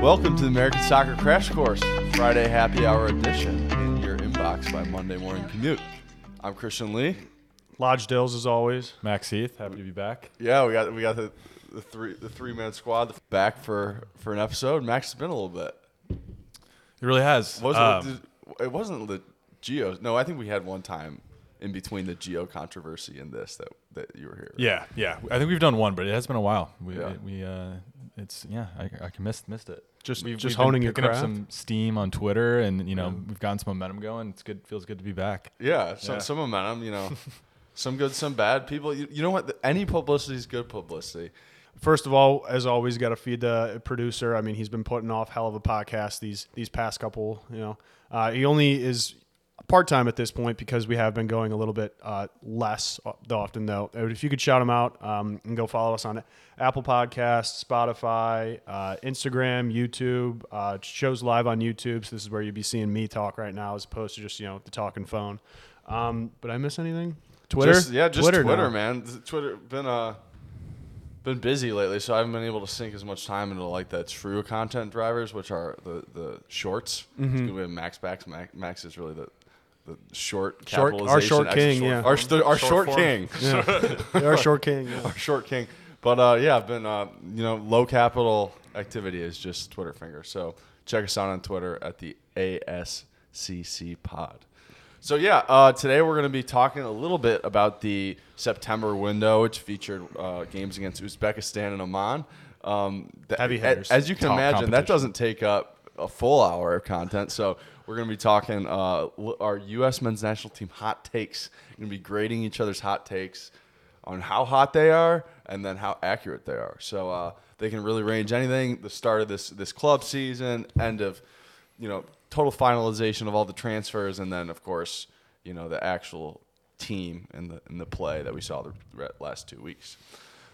Welcome to the American Soccer Crash Course, Friday Happy Hour edition in your inbox by Monday Morning Commute. I'm Christian Lee. Lodge Dills as always. Max Heath, happy to be back. Yeah, we got we got the, the three the three man squad back for for an episode. Max has been a little bit. It really has. Was Um, it, it wasn't the Gio. No, I think we had one time in between the Gio controversy and this that that you were here. yeah, yeah. I think we've done one, but it has been a while. We, Yeah. we, uh, it's yeah. I, I can missed missed it. Just- We've- just we've honing your picking up craft? some steam on Twitter, and you know we've gotten some momentum going. It's good. Feels good to be back. Yeah, some, Yeah. some momentum, you know. some good, some bad. People, you, you know what? Any publicity is good publicity. First of all, as always, got to feed the producer. I mean, he's been putting off hell of a podcast these these past couple. You know, uh, he only is part time at this point because we have been going a little bit uh, less often though. Uh, If you could shout them out um, and go follow us on Apple Podcasts, Spotify, uh, Instagram, YouTube. Uh, shows live on YouTube, so this is where you'd be seeing me talk right now, as opposed to just you know the talking phone. Um, but I miss anything? Twitter, Just- yeah, just Twitter, now. man. Twitter been uh been busy lately, so I haven't been able to sink as much time into like the true content drivers, which are the the shorts. Mm-hmm. We have Max. Max, Max is really the the short Short- our short king, short yeah. Our, the, our short, form. king. Yeah, they are short king. yeah. our short king. But uh, yeah, I've been uh, you know low capital activity is just Twitter finger. So check us out on Twitter at the ASCC Pod. So yeah, uh, today we're going to be talking a little bit about the September window, which featured uh, games against Uzbekistan and Oman. Um, th- Heavy hitters. As you can Top imagine, that doesn't take up a full hour of content. So we're going to be talking uh, our U.S. men's national team hot takes. We're going to be grading each other's hot takes on how hot they are and then how accurate they are. So uh, they can really range anything. The start of this this club season, end of you know total finalization of all the transfers, and then of course you know the actual team and the and the play that we saw the last two weeks.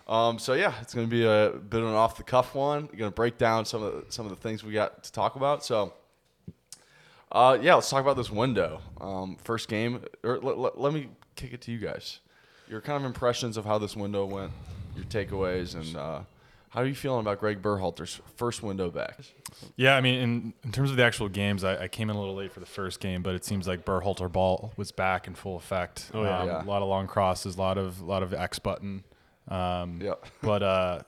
Um, so yeah, it's going to be a bit of an off the cuff one. Going to break down some of the, some of the things we got to talk about. So. Uh, yeah, let's talk about this window. Um, first game, or let, let, let me kick it to you guys. Your kind of impressions of how this window went, your takeaways, and uh, how are you feeling about Greg Berhalter's first window back? Yeah, I mean, in, in terms of the actual games, I, I came in a little late for the first game, but it seems like Berhalter ball was back in full effect. Oh, yeah. Um, Yeah. a lot of long crosses, a lot of lot of X button. Um, Yeah. but uh, y-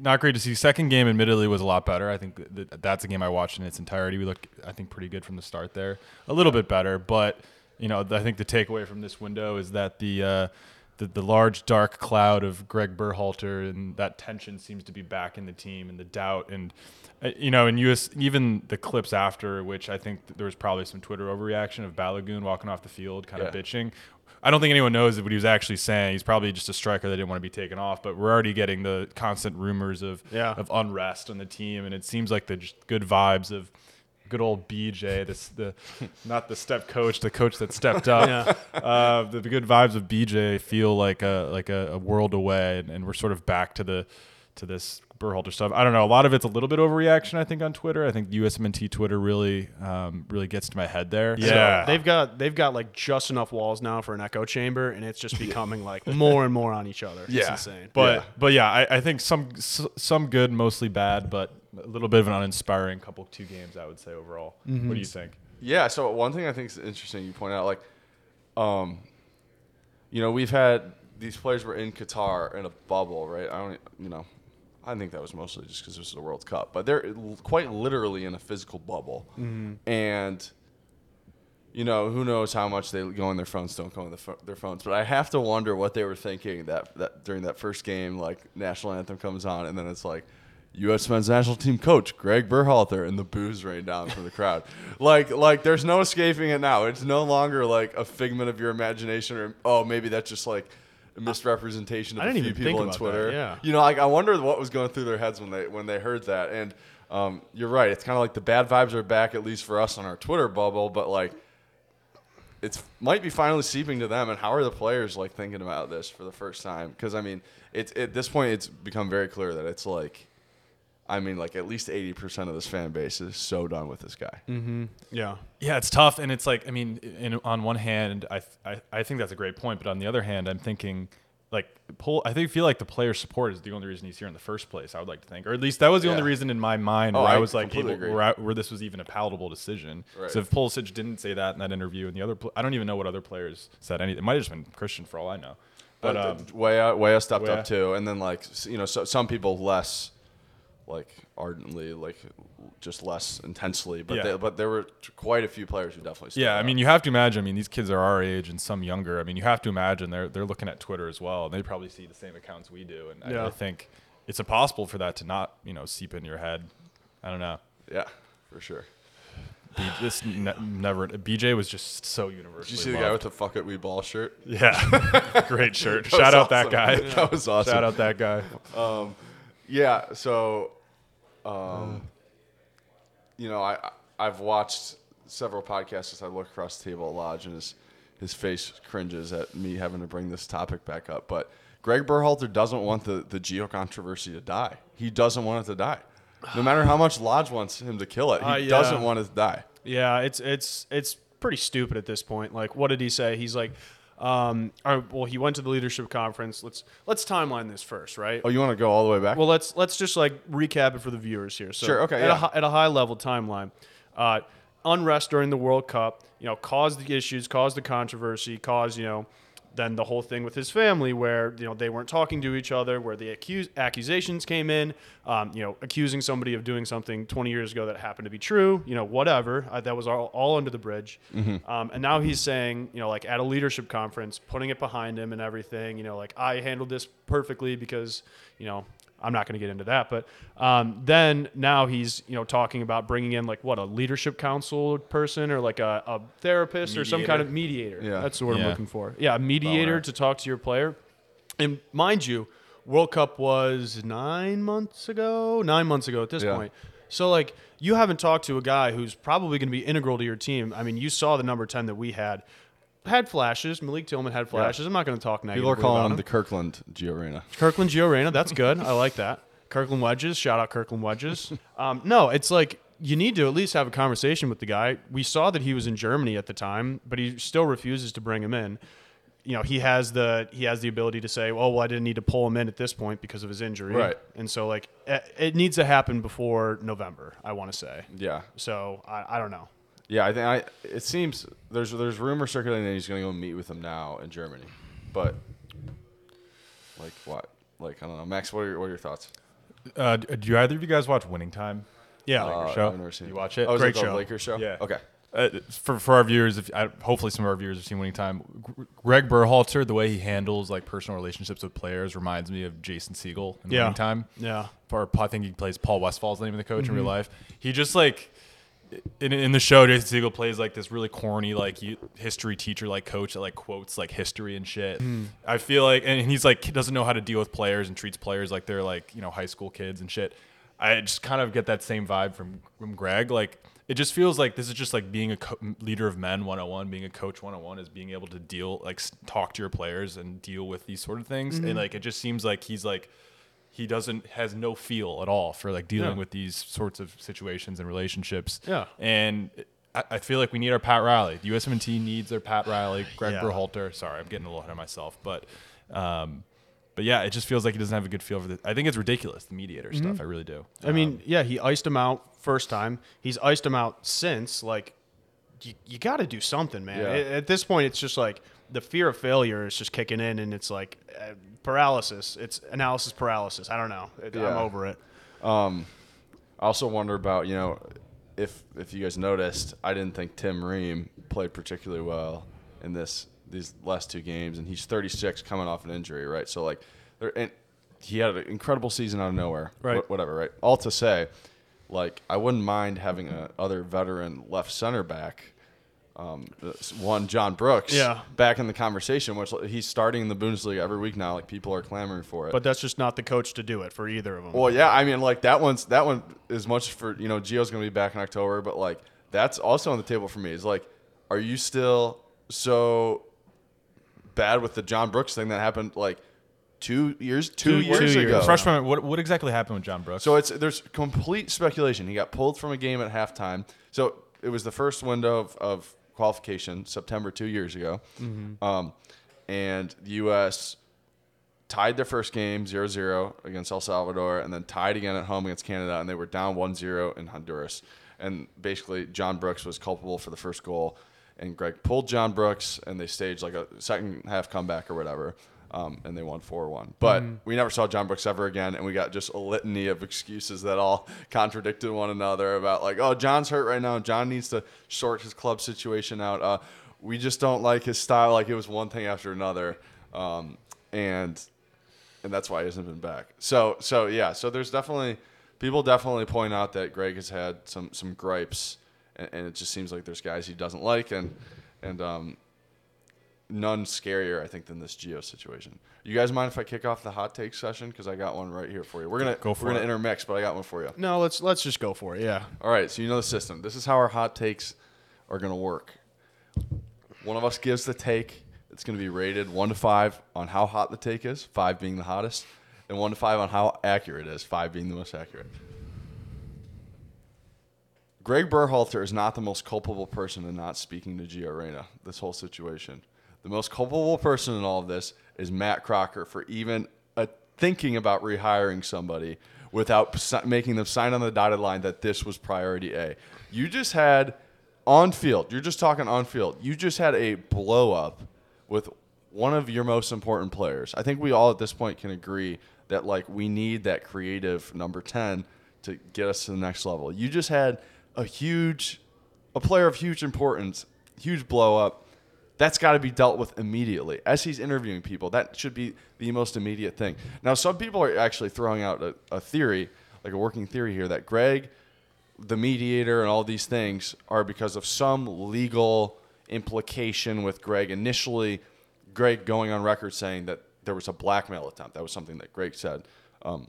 not great to see. Second game, admittedly, was a lot better. I think that- that that's a game I watched in its entirety. We looked, I think, pretty good from the start there. A little bit better, but you know, I think the takeaway from this window is that the uh, the, the large dark cloud of Greg Berhalter and that tension seems to be back in the team and the doubt and uh, you know in US even the clips after which I think there was probably some Twitter overreaction of Balogun walking off the field kind of Yeah. bitching. I don't think anyone knows what he was actually saying. He's probably just a striker that didn't want to be taken off, but we're already getting the constant rumors of Yeah. of unrest on the team and it seems like the good vibes of good old BJ, this the not the step coach, the coach that stepped up. Yeah. Uh, the, the good vibes of BJ feel like a like a, a world away, and, and we're sort of back to the to this Berhalter stuff. I don't know. A lot of it's a little bit overreaction, I think, on Twitter. I think USMNT Twitter really um, really gets to my head there. So they've got they've got like just enough walls now for an echo chamber, and it's just becoming like more and more on each other. Yeah, It's yeah, insane. But Yeah. but yeah, I, I think some some good, mostly bad, but a little bit of an uninspiring couple two games, I would say overall. What do you think? Yeah. So one thing I think is interesting, you point out, like, um, you know, we've had these players were in Qatar in a bubble, right? I don't, you know, I think that was mostly just because this is the World Cup, but they're quite literally in a physical bubble, mm-hmm. and you know, who knows how much they go on their phones, don't go on the their phones. But I have to wonder what they were thinking that, that during that first game, like national anthem comes on, and then it's like, U.S. men's national team coach Greg Berhalter, and the boos rain down from the crowd. like, like there's no escaping it now. It's no longer like a figment of your imagination, or oh, maybe that's just like a misrepresentation of I a few people on Twitter. that, yeah. You know, like I wonder what was going through their heads when they when they heard that. And um, you're right. It's kind of like the bad vibes are back, at least for us on our Twitter bubble. But like, it's might be finally seeping to them. And how are the players like thinking about this for the first time? Because I mean, it's at this point, it's become very clear that it's like I mean, like at least eighty percent of this fan base is so done with this guy. Yeah. Yeah, it's tough, and it's like I mean, in, on one hand, I, I I think that's a great point, but on the other hand, I'm thinking like pull. I think feel like the player support is the only reason he's here in the first place. I would like to think, or at least that was the only reason in my mind Oh, where I, I was like able, where, I, where this was even a palatable decision. Right. So if Pulisic didn't say that in that interview, and the other, I don't even know what other players said. Any, it might have just been Christian for all I know. But But um, Weah, Weah stepped Weah. up too, and then like you know, so, some people less like ardently, like just less intensely. But Yeah. they, but there were quite a few players who definitely. Stood Yeah, I out. mean, you have to imagine. I mean, these kids are our age and some younger. I mean, you have to imagine they're they're looking at Twitter as well, and they probably see the same accounts we do. And I, Yeah. I think it's impossible for that to not you know seep in your head. I don't know. yeah, for sure. B, this ne- never. BJ was just so universally. Did you see the guy with the "fuck it, we ball" shirt? Yeah, great shirt. Shout was out that guy. That was awesome. Shout out that guy. Yeah. So, um, you know, I I've watched several podcasts as I look across the table at Lodge, and his his face cringes at me having to bring this topic back up. But Greg Berhalter doesn't want the the Gio controversy to die. He doesn't want it to die. No matter how much Lodge wants him to kill it, he Uh, yeah. doesn't want it to die. Yeah, it's it's it's pretty stupid at this point. Like, what did he say? He's like, um, or, well, he went to the leadership conference. Let's let's timeline this first, right? Oh, you want to go all the way back? Well, let's let's just like recap it for the viewers here. So Sure, okay, At, yeah. a, at a high level timeline, uh, unrest during the World Cup, you know, caused the issues, caused the controversy, caused you know, then the whole thing with his family where you know they weren't talking to each other, where the accuse, accusations came in, um, you know, accusing somebody of doing something 20 years ago that happened to be true, you know, whatever. Uh, that was all, all under the bridge. Um, and now he's saying, you know, like at a leadership conference, putting it behind him and everything, you know, like I handled this perfectly because, you know, I'm not going to get into that, but um, then now he's you know talking about bringing in like what a leadership council person or like a, a therapist or some kind of mediator. Yeah. That's the word I'm looking for. Yeah, a mediator Bummer. to talk to your player. And mind you, World Cup was nine months ago. Nine months ago at this Yeah. point. So like you haven't talked to a guy who's probably going to be integral to your team. I mean, you saw the number ten that we had. Had flashes. Malik Tillman had flashes. I'm not going to talk negatively People are calling about him the Kirkland Gio Reyna. Kirkland Gio Reyna, that's good. I like that. Kirkland Wedges, shout out Kirkland Wedges. Um, no, it's like you need to at least have a conversation with the guy. We saw that he was in Germany at the time, but he still refuses to bring him in. You know, he has the he has the ability to say, "Oh, well, I didn't need to pull him in at this point because of his injury." Right. And so, like, it, it needs to happen before November. I want to say. Yeah. So I, I don't know. Yeah, I think I. It seems there's there's rumors circulating that he's going to go meet with him now in Germany, but like what? Like I don't know, Max. What are your, what are your thoughts? Uh, d- do either of you guys watch Winning Time? Yeah. Uh, show? I've never seen You it. watch it? Oh, is Great it show. Lakers show. Yeah. Okay. Uh, for for our viewers, if I, hopefully some of our viewers have seen Winning Time, Greg Berhalter, the way he handles like personal relationships with players reminds me of Jason Segel in Yeah. Winning Time. Yeah. Or I think he plays Paul Westfall's the name of the coach in Mm-hmm. real life. He just like in, in the show, Jason Segel plays like this really corny like history teacher like coach that like quotes like history and shit. Hmm. I feel like and he's like doesn't know how to deal with players and treats players like they're like you know high school kids and shit. I just kind of get that same vibe from from Greg. Like it just feels like this is just like being a co- leader of men 101 being a coach 101 is being able to deal like talk to your players and deal with these sort of things Mm-hmm. and like it just seems like he's like he doesn't has no feel at all for like dealing Yeah. with these sorts of situations and relationships Yeah. and I, I feel like we need our Pat Riley. The USMNT needs their Pat Riley, Greg Yeah. Berhalter. Sorry, I'm getting a little ahead of myself, but um, but yeah, it just feels like he doesn't have a good feel for this. I think it's ridiculous the mediator Mm-hmm. stuff. I really do. I mean, yeah, he iced him out first time. He's iced him out since. Like, you, you got to do something, man. Yeah. At this point, it's just like the fear of failure is just kicking in, and it's like uh, paralysis. It's analysis paralysis. I don't know. It, I'm over it. Um, I also wonder about you know if if you guys noticed, I didn't think Tim Ream played particularly well in this these last two games, and he's 36 coming off an injury, right? So like, and he had an incredible season out of nowhere, Right. Wh- whatever, right? All to say, like, I wouldn't mind having a other veteran left center back. Um, one John Brooks, Yeah. back in the conversation, which he's starting in the Bundesliga every week now. Like people are clamoring for it. But that's just not the coach to do it for either of them. Well, yeah, I mean, like that one's that one is much for you know Gio's gonna be back in October, but like that's also on the table for me. Is like, are you still so bad with the John Brooks thing that happened like two years, two, Two years, years. ago. Refresh my what what exactly happened with John Brooks? So it's there's complete speculation. He got pulled from a game at halftime. So it was the first window of, of qualification, September two years ago, um, and the U.S. tied their first game 0-0 against El Salvador, and then tied again at home against Canada, and they were down 1-0 in Honduras. And basically, John Brooks was culpable for the first goal, and Greg pulled John Brooks, and they staged like a second half comeback or whatever. Um, and they won 4 1. But we never saw John Brooks ever again, and we got just a litany of excuses that all contradicted one another about, like, oh, John's hurt right now. John needs to sort his club situation out. Uh, we just don't like his style. Like, it was one thing after another. Um, and and that's why he hasn't been back. So so yeah, so there's definitely people definitely point out that Greg has had some some gripes, and, and it just seems like there's guys he doesn't like, and and um, none scarier I think than this Geo situation. You guys mind if I kick off the hot take session because I got one right here for you. We're gonna Go for we're gonna intermix, but I got one for you. No, let's let's just go for it. Yeah. All right, so you know the system. This is how our hot takes are going to work. One of us gives the take. It's going to be rated 1 to 5 on how hot the take is, 5 being the hottest, and 1 to 5 on how accurate it is, 5 being the most accurate. Greg Berhalter is not the most culpable person in not speaking to Gio Reyna, this whole situation. The most culpable person in all of this is Matt Crocker for even uh, thinking about rehiring somebody without making them sign on the dotted line that this was priority A. You just had on field, you're just talking on field, you just had a blow up with one of your most important players. I think we all at this point can agree that like we need that creative number 10 to get us to the next level. You just had a huge a player of huge importance, huge blow up. That's got to be dealt with immediately. As he's interviewing people, that should be the most immediate thing. Now, some people are actually throwing out a, a theory, like a working theory here, that Greg, the mediator, and all these things are because of some legal implication with Greg. Initially, Greg going on record saying that there was a blackmail attempt. That was something that Greg said. Um,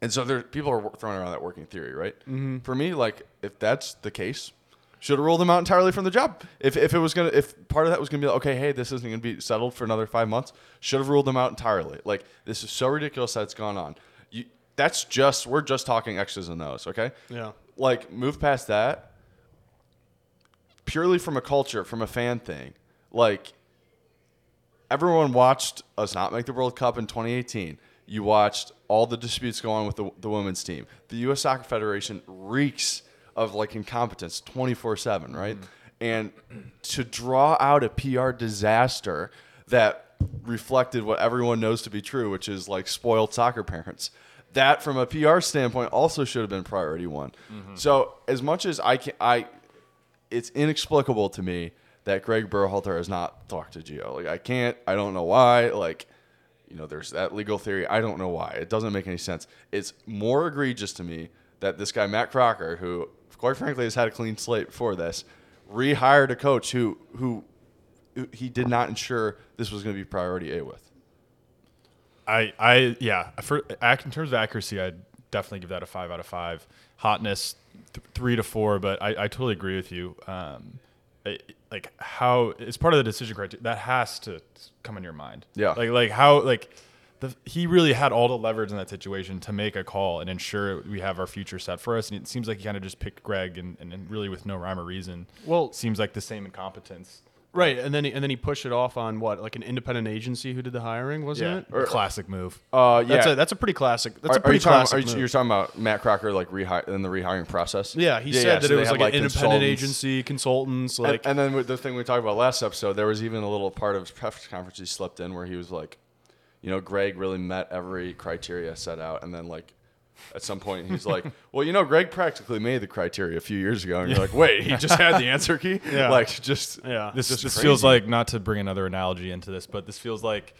and so there, people are throwing around that working theory, right? Mm-hmm. For me, like if that's the case, should have ruled him out entirely from the job. If, if it was gonna, if part of that was gonna be like, okay, hey, this isn't gonna be settled for another five months, should have ruled him out entirely. Like this is so ridiculous that it's gone on. You, that's just we're just talking X's and O's, okay? Yeah. Like move past that. Purely from a culture, from a fan thing, like everyone watched us not make the World Cup in 2018. You watched all the disputes go on with the, the women's team. The U.S. Soccer Federation reeks of like incompetence 24 7, right? Mm. And to draw out a PR disaster that reflected what everyone knows to be true, which is like spoiled soccer parents. That, from a PR standpoint, also should have been priority one. Mm-hmm. So, as much as I can, I it's inexplicable to me that Greg Berhalter has not talked to Gio. Like I can't, I don't know why. Like, you know, there's that legal theory. I don't know why. It doesn't make any sense. It's more egregious to me that this guy Matt Crocker, who quite frankly has had a clean slate before this, rehired a coach who who, he did not ensure this was going to be priority A with. I, I, yeah. For in terms of accuracy, I'd definitely give that a five out of five. Hotness, th- three to four. But I, I totally agree with you. Um, I- like how it's part of the decision criteria that has to come in your mind. Yeah. Like like how like the he really had all the leverage in that situation to make a call and ensure we have our future set for us. And it seems like he kind of just picked Greg and, and, and really with no rhyme or reason. Well- seems like the same incompetence. Right, and then he, and then he pushed it off on what, like an independent agency who did the hiring, wasn't it? classic move. Uh, yeah. That's a that's a pretty classic. That's are, a are pretty you talking, classic. are you, you're talking about Matt Crocker like rehire in the rehiring process? yeah, he said that so it was had, like, an independent agency, consultants, And- like and, then with the thing we talked about last episode, there was even a little part of his press conference he slipped in where he was like, you know, Greg really met every criteria set out, and then like at some point he's like, well, you know, Greg practically made the criteria a few years ago, and you're like, wait, he just had the answer key, Yeah. like just yeah. This, just this feels like not to bring another analogy into this, but this feels like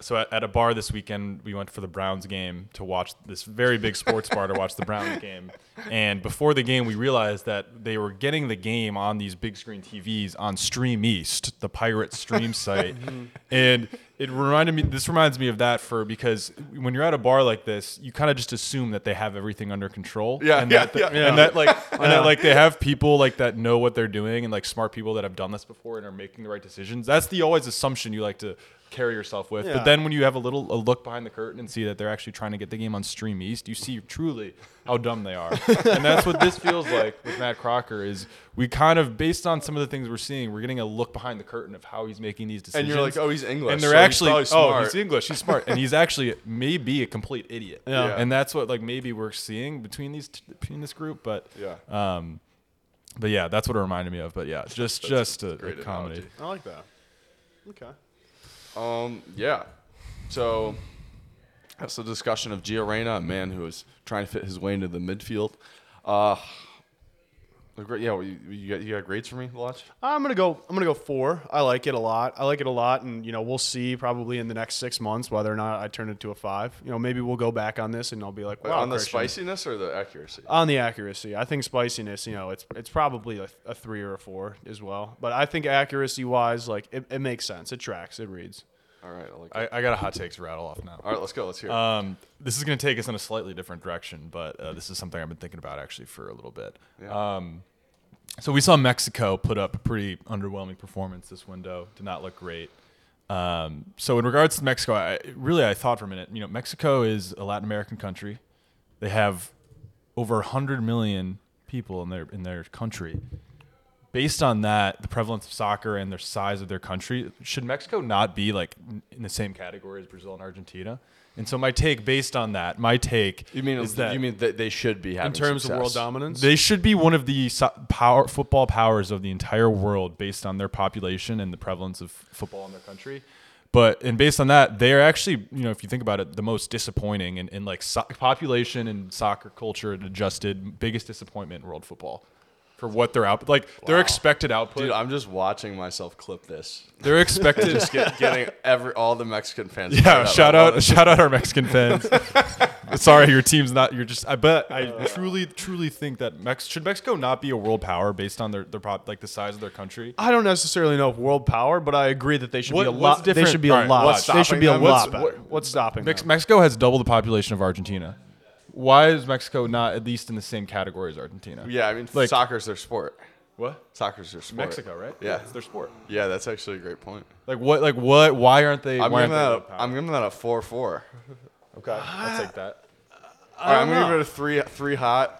so at, at a bar this weekend we went for the Browns game to watch this very big sports bar to watch the Browns game, and before the game we realized that they were getting the game on these big screen TVs on Stream East, the pirate stream site, mm-hmm. and it reminded me. This reminds me of that for because when you're at a bar like this, you kind of just assume that they have everything under control. Yeah, and yeah, that, yeah. and that like and that like they have people like that know what they're doing and like smart people that have done this before and are making the right decisions. That's the always assumption you like to carry yourself with. Yeah. But then when you have a little a look behind the curtain and see that they're actually trying to get the game on Stream East, you see truly how dumb they are. and that's what this feels like with Matt Crocker is we kind of based on some of the things we're seeing, we're getting a look behind the curtain of how he's making these decisions. And you're like, oh, he's English. and they're so he's actually probably oh, he's English, he's smart, and he's actually maybe a complete idiot. Yeah. Yeah. And that's what like maybe we're seeing between these t- between this group, but Yeah. um, but yeah, that's what it reminded me of. But yeah, just just a, a comedy. analogy. I like that. Okay. Um, yeah. So that's a discussion of Gio Reyna, a man who is trying to fit his way into the midfield. Uh, the great, yeah. You, you got you got grades for me, Watch. I'm gonna go. I'm gonna go four. I like it a lot. I like it a lot, and you know we'll see probably in the next six months whether or not I turn it to a five. You know maybe we'll go back on this and I'll be like, wow, on the Christian. spiciness or the accuracy? On the accuracy, I think spiciness. You know, it's it's probably a, a three or a four as well. But I think accuracy wise, like it, it makes sense. It tracks. It reads. All right, I like. I, I got a hot takes rattle off now. All right, let's go. Let's hear. it. Um, this is going to take us in a slightly different direction, but uh, this is something I've been thinking about actually for a little bit. Yeah. Um, so we saw Mexico put up a pretty underwhelming performance this window. Did not look great. Um, so in regards to Mexico, I really I thought for a minute. You know, Mexico is a Latin American country. They have over 100 million people in their in their country. Based on that, the prevalence of soccer and their size of their country, should Mexico not be like in the same category as Brazil and Argentina? And so my take, based on that, my take you mean is that you mean that they should be having In terms of world dominance, they should be one of the so- power football powers of the entire world based on their population and the prevalence of football in their country. But and based on that, they are actually, you know, if you think about it, the most disappointing in, in like so- population and soccer culture adjusted biggest disappointment in world football for what they're out like their expected output. Dude, I'm just watching myself clip this. they're expected. Just get, getting every all the Mexican fans. yeah, shout love out, shout out our Mexican fans. Sorry, your team's not. You're just. I bet. I truly, truly think that Mex should Mexico not be a world power based on their their pop, like the size of their country. I don't necessarily know if world power, but I agree that they should What- be a lot. They should be a lot. They should be a them? lot What's- what- What's stopping Mex-? Mexico has double the population of Argentina. Why is Mexico not at least in the same category as Argentina? Yeah, I mean, Like- soccer's their sport. What? Soccer's their sport. Mexico, right? Yeah. it's their sport. Yeah, that's actually a great point. Like what? Like what? Why aren't they? I'm giving that. A, I'm giving that a four four. okay. I'll take that. All right, I'm gonna give it a three three hot,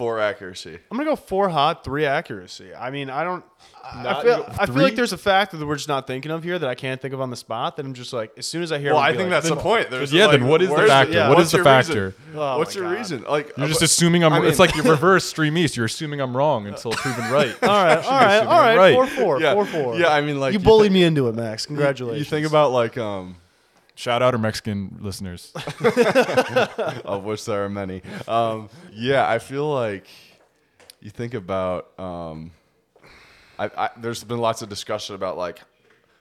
four accuracy. I'm gonna go four hot, three accuracy. I mean, I don't. I Not- feel, I feel like there's a fact that we're just not thinking of here that I can't think of on the spot. That I'm just like, as soon as I hear, Well, I'll I be think like, that's the point. There's Yeah, like, then what is the where's factor? yeah, what's the factor? Oh what's your God. reason? Like You're just assuming I'm. I mean- it's like your reverse stream east. You're assuming I'm wrong until proven right. all right, all right, all right. right. four four, yeah, four four. Yeah, I mean, like you you bullied thi- me into it, Max. Congratulations. You think about like um, Shout out our Mexican listeners. of which there are many. Um, yeah, I feel like you think about. Um, I, I, there's been lots of discussion about like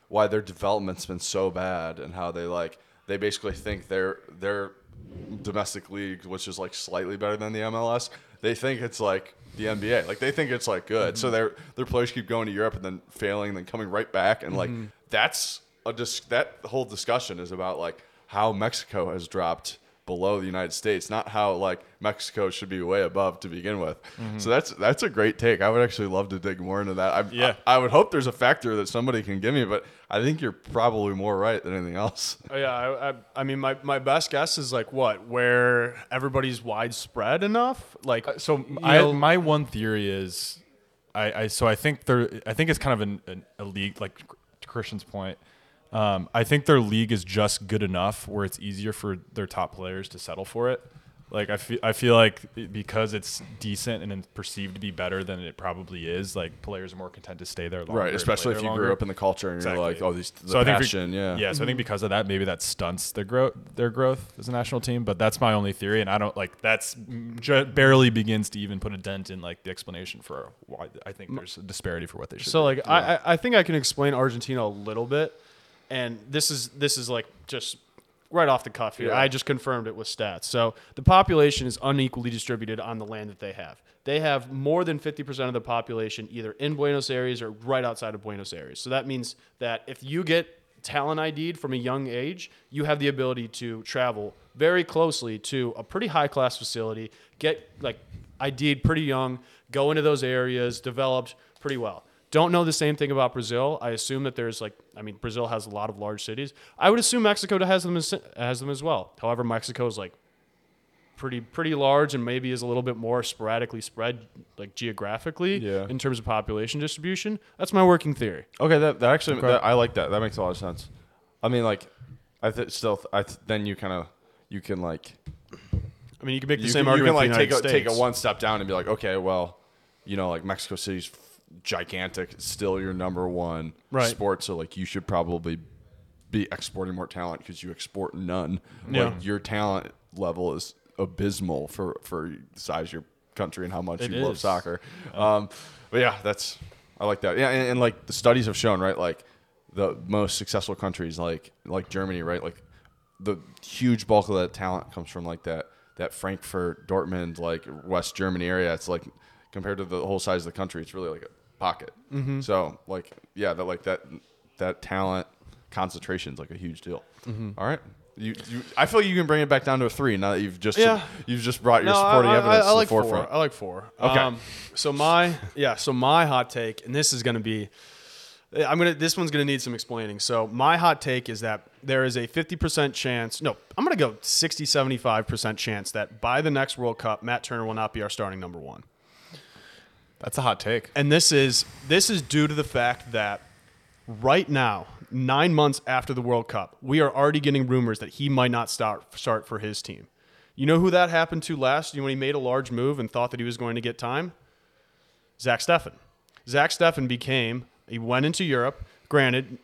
why their development's been so bad and how they like they basically think their their domestic league, which is like slightly better than the MLS, they think it's like the NBA. Like they think it's like good. So their their players keep going to Europe and then failing, and then coming right back, and like that's a dis- that whole discussion is about like how Mexico has dropped below the United States, not how like Mexico should be way above to begin with. Mm-hmm. So that's that's a great take. I would actually love to dig more into that. I, Yeah. I, I would hope there's a factor that somebody can give me, but I think you're probably more right than anything else. Oh, yeah, I, I, I mean, my, my best guess is like what, where everybody's widespread enough. Like, uh, So you I, my one theory is, I, I so I think they're I think it's kind of an, an, a league like to Christian's point. Um, I think their league is just good enough where it's easier for their top players to settle for it. Like I feel, I feel like because it's decent and it's perceived to be better than it probably is. Like players are more content to stay there, longer Right, especially if you there grew up in the culture and Exactly. you're like, oh, these the So I think be- passion, yeah. Yeah, so I think because of that, maybe that stunts their growth, their growth as a national team. But that's my only theory, and I don't like that's ju- barely begins to even put a dent in like the explanation for why I think there's a disparity for what they should. So do. like I, I I think I can explain Argentina a little bit, and this is this is like just right off the cuff here. Yeah. I just confirmed it with stats. So the population is unequally distributed on the land that they have. They have more than 50% of the population either in Buenos Aires or right outside of Buenos Aires. So that means that if you get talent ID'd from a young age, you have the ability to travel very closely to a pretty high class facility, get like ID'd pretty young, go into those areas, developed pretty well. Don't know the same thing about Brazil. I assume that there's like, I mean, Brazil has a lot of large cities. I would assume Mexico has them as, has them as well. However, Mexico is like pretty pretty large and maybe is a little bit more sporadically spread like geographically Yeah. in terms of population distribution. That's my working theory. Okay, that, that actually that, I like that. That makes a lot of sense. I mean, like, I th- still th- I th- then you kind of you can like I mean, you can make the you same can, you can like take a, take a one step down and be like, okay, well, you know, like Mexico City's gigantic, still your number one Right. sport, so like you should probably be exporting more talent because you export none. Yeah. Like your talent level is abysmal for for the size of your country and how much It you love is. soccer. Um, but yeah, that's I like that. Yeah, and, and like the studies have shown, right? Like the most successful countries, like like Germany, right? Like the huge bulk of that talent comes from like that that Frankfurt, Dortmund, like West Germany area. It's like compared to the whole size of the country, it's really like a pocket. Mm-hmm. So like yeah, that like that that talent concentration is like a huge deal. Mm-hmm. All right. You, you, I feel you can bring it back down to a three now that you've just Yeah. you've just brought your No, supporting I, I- evidence I, like to the forefront. four. I like four. Okay. Um, so my yeah. So my hot take, and this is going to be, I'm gonna. This one's going to need some explaining. So my hot take is that there is a 50% chance. No, I'm going to go 60, 75 percent chance that by the next World Cup, Matt Turner will not be our starting number one. That's a hot take. And this is this is due to the fact that right now, nine months after the World Cup, we are already getting rumors that he might not start start for his team. You know who that happened to last? When he made a large move and thought that he was going to get time? Zach Steffen. Zach Steffen became he went into Europe. Granted,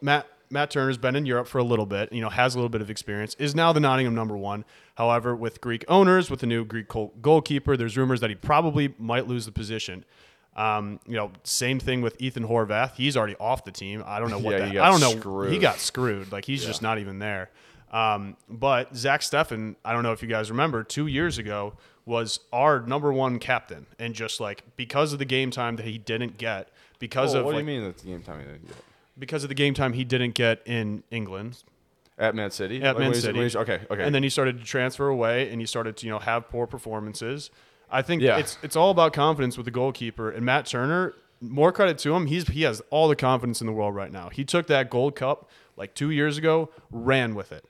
Matt Matt Turner's been in Europe for a little bit, you know, has a little bit of experience, is now the Nottingham number one. However, with Greek owners, with the new Greek goalkeeper, there's rumors that he probably might lose the position. Um, you know, same thing with Ethan Horvath. He's already off the team. I don't know what Yeah, that. he got I don't know. He got screwed. Like he's just not even there. Um, but Zach Steffen, I don't know if you guys remember, two years ago was our number one captain, and just like because of the game time that he didn't get, because Oh, of what like, do you mean that's the game time? he didn't get? Because of the game time he didn't get in England At Man City? at Like, Man he's- City. he's- okay, okay. And then he started to transfer away, and he started to you know have poor performances. I think Yeah. it's it's all about confidence with the goalkeeper and Matt Turner. More credit to him. He's he has all the confidence in the world right now. He took that Gold Cup like two years ago, ran with it.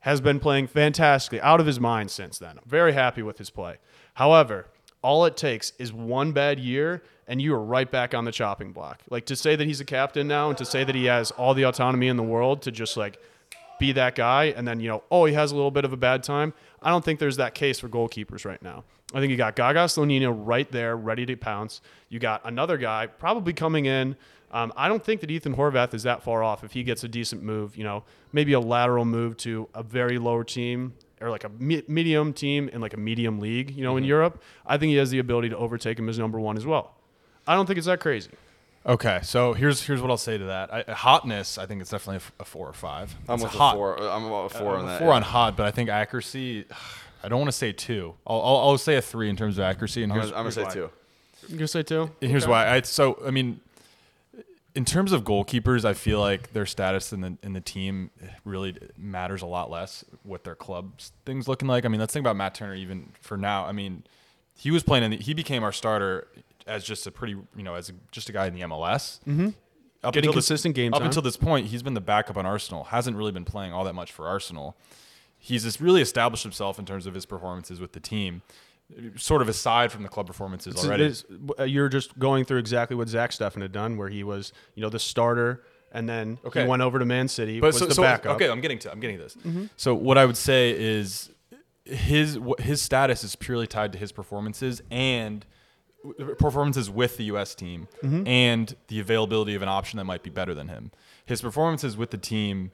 Has been playing fantastically, out of his mind since then. Very happy with his play. However, all it takes is one bad year, and you are right back on the chopping block. Like to say that he's a captain now, and to say that he has all the autonomy in the world to just like be that guy and then you know oh he has a little bit of a bad time i don't think there's that case for goalkeepers right now. I think you got gaga slonina right there ready to pounce. You got another guy probably coming in. Um, i don't think that ethan horvath is that far off if he gets a decent move you know maybe a lateral move to a very lower team or like a me- medium team in like a medium league you know in europe. I think he has the ability to overtake him as number one as well i don't think it's that crazy Okay, so here's here's what I'll say to that. I, hotness, I think it's definitely a f- a, four or five. I'm It's with a hot. four. I'm about a uh, four I'm on a that. four yeah. on hot, but I think accuracy. I don't want to say two. I'll, I'll, I'll say a three in terms of accuracy, and I'm here's, gonna, I'm gonna here's say why. two. you gonna say two And here's Okay. why. I, so I mean, in terms of goalkeepers, I feel like their status in the in the team really matters a lot less what their clubs things looking like. I mean, let's think about Matt Turner even for now. I mean, he was playing in the, he became our starter as just a pretty you know as a, just a guy in the MLS. Mm-hmm. Up Getting until this- consistent game Up time. until this point, he's been the backup on Arsenal. Hasn't really been playing all that much for Arsenal. He's just really established himself in terms of his performances with the team, sort of aside from the club performances So already. this- uh, you're just going through exactly what Zach Steffen had done, where he was, you know, the starter, and then Okay. he went over to Man City, but was so, the so- backup. okay, I'm getting to I'm getting to this. So what I would say is his his status is purely tied to his performances and performances with the U.S. team mm-hmm. and the availability of an option that might be better than him. His performances with the team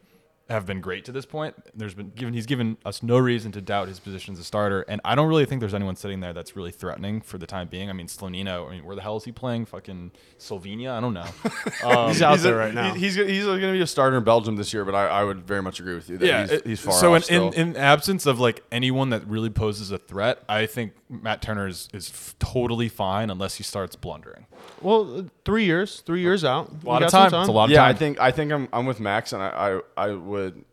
have been great to this point. There's been given he's given us no reason to doubt his position as a starter, and I don't really think there's anyone sitting there that's really threatening for the time being. I mean, Slonina. I mean, where the hell is he playing? Fucking Slovenia? I don't know. Um, He's out He's there a- right now. He's, he's, he's going to be a starter in Belgium this year, but I, I would very much agree with you that he's, it- he's far so off in, still. in in absence of like anyone that really poses a threat, I think Matt Turner is, is f- totally fine unless he starts blundering. Well, uh, three years, three years out. A lot of time. It's a lot of yeah, time. I think I think I'm I'm with Max, and I, I I would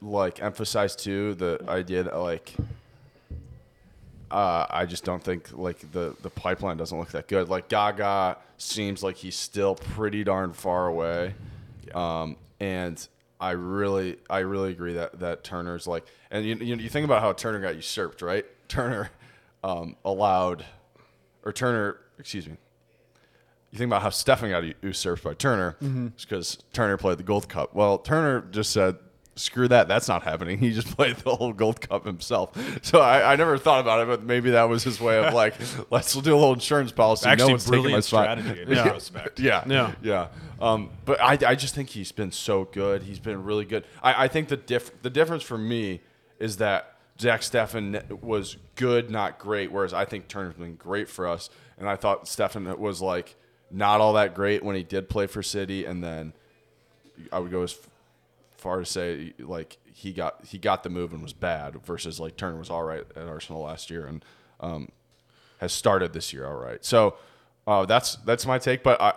like emphasize too the idea that like uh, I just don't think like the the pipeline doesn't look that good. Like Gaga seems like he's still pretty darn far away, um, and I really I really agree that that Turner's like, and you you, you think about how Turner got usurped, right? Turner um, allowed, or Turner, excuse me, you think about how Steffen got usurped by Turner because Turner played the Gold Cup. Well, Turner just said, "Screw that, that's not happening." He just played the whole Gold Cup himself. So I, I never thought about it, but maybe that was his way of like, let's do a little insurance policy. Actually, no one's my brilliant spot. strategy in Yeah. retrospect. Yeah, Yeah. yeah. Um, but I, I just think he's been so good. He's been really good. I, I think the diff, the difference for me is that Zach Steffen was good, not great. Whereas I think Turner's been great for us, and I thought Steffen was like not all that great when he did play for City, and then I would go as far to say like he got he got the move and was bad versus like Turner was all right at Arsenal last year and um, has started this year all right. So uh, that's that's my take, but I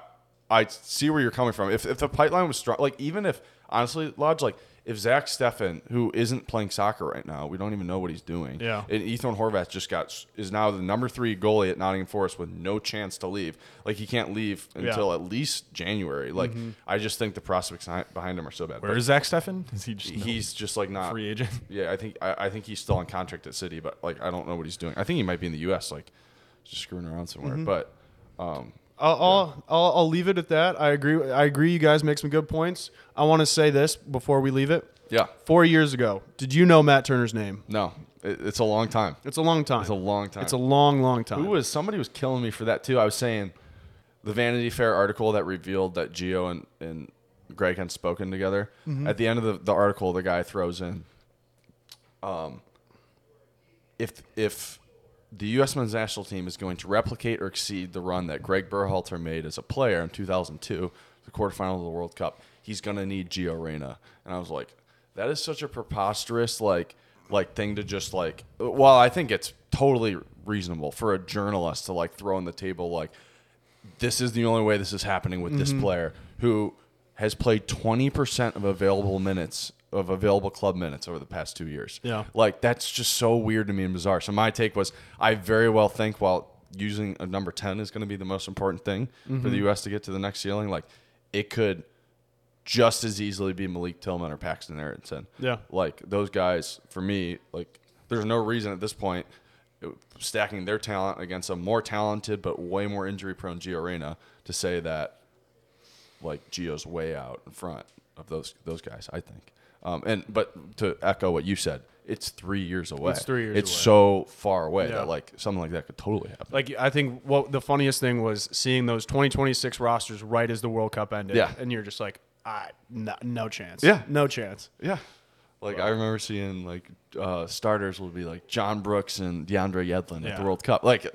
I see where you're coming from. If if the pipeline was strong, like even if honestly, Lodge, like if Zach Steffen, who isn't playing soccer right now, we don't even know what he's doing. Yeah. And Ethan Horvath just got is now the number three goalie at Nottingham Forest with no chance to leave. Like he can't leave until at least January. Like I just think the prospects behind him are so bad. Where But is Zach Steffen? Is he just no he's just like not free agent? Yeah, I think I, I think he's still on contract at City, but like I don't know what he's doing. I think he might be in the U.S. like just screwing around somewhere. But um, I'll, I'll, I'll, I'll leave it at that. I agree. I agree. You guys make some good points. I want to say this before we leave it. yeah, Four years ago, did you know Matt Turner's name? no, it, it's a long time. It's a long time. It's a long time. It's a long, long time. Who was somebody was killing me for that too? I was saying the Vanity Fair article that revealed that Gio and, and Greg had spoken together. At the end of the, the article, the guy throws in, um, if if the U.S. men's national team is going to replicate or exceed the run that Greg Berhalter made as a player in 2002, the quarterfinal of the World Cup, he's going to need Gio Reyna. And I was like, that is such a preposterous like like thing to just like. Well, I think it's totally reasonable for a journalist to like throw on the table like this is the only way this is happening with Mm-hmm. this player who has played 20% of available minutes of available club minutes over the past two years. Yeah. Like that's just so weird to me and bizarre. So my take was I very well think while using a number 10 is going to be the most important thing for Mm-hmm. the US to get to the next ceiling, like it could just as easily be Malik Tillman or Paxten Aaronson. Yeah. Like those guys for me, like there's no reason at this point uh, stacking their talent against a more talented but way more injury prone Gio Reyna to say that like Gio's way out in front of those those guys, I think. Um, and but to echo what you said, it's three years away. It's three years It's away. so far away Yeah. that like something like that could totally happen. like I think what the funniest thing was seeing those 2026 rosters right as the World Cup ended. Yeah. And you're just like, I no, no chance. Yeah. No chance. Yeah. Like I remember seeing like uh, starters would be like John Brooks and DeAndre Yedlin at the World Cup. Like,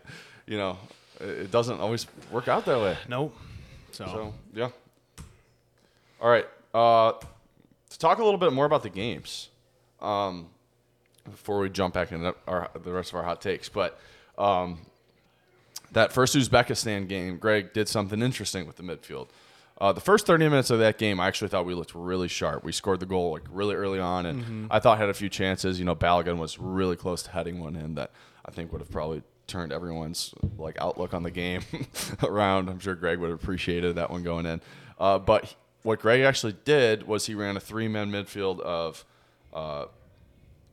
you know, it it doesn't always work out that way. Nope. So, So yeah. All right. Uh, to talk a little bit more about the games, um, before we jump back into our the rest of our hot takes, but um, that first Uzbekistan game, Greg did something interesting with the midfield. Uh, the first 30 minutes of that game, I actually thought we looked really sharp. We scored the goal like really early on, and I thought had a few chances. You know, Balogun was really close to heading one in that I think would have probably turned everyone's like outlook on the game around. I'm sure Greg would have appreciated that one going in. Uh, but what Greg actually did was he ran a three-man midfield of uh,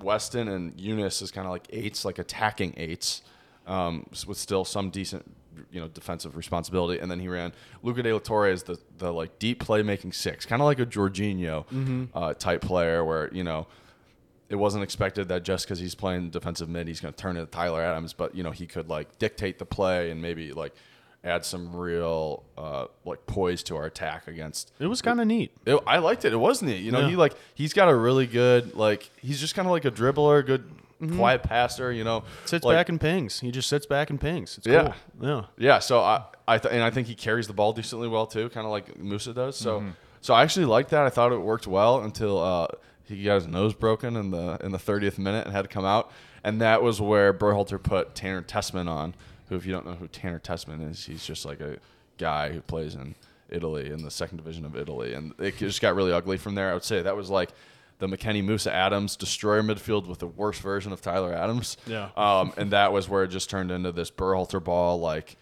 Weston and Yunus as kind of like eights, like attacking eights, um, with still some decent, you know, defensive responsibility. And then he ran Luca De La Torre as the the like deep playmaking six, kind of like a Jorginho uh, type player, where you know it wasn't expected that just because he's playing defensive mid, he's going to turn into Tyler Adams, but you know he could like dictate the play and maybe like add some real uh, like poise to our attack against it was kind of neat. it, I liked it. It was neat. You know, Yeah. he like he's got a really good like he's just kind of like a dribbler, good quiet passer. You know, Sits like- back and pings. He just sits back and pings. It's Yeah. cool. Yeah. Yeah. So I I th- and I think he carries the ball decently well too, kind of like Musah does. So so I actually liked that. I thought it worked well until uh, he got his nose broken in the in the 30th minute and had to come out. and that was where Berhalter put Tanner Tessmann on. Who, if you don't know who Tanner Tessmann is, he's just like a guy who plays in Italy in the second division of Italy, and it just got really ugly from there. I would say that was like the McKennie Musah Adams destroyer midfield with the worst version of Tyler Adams. Yeah. Um, and that was where it just turned into this Berhalter ball, like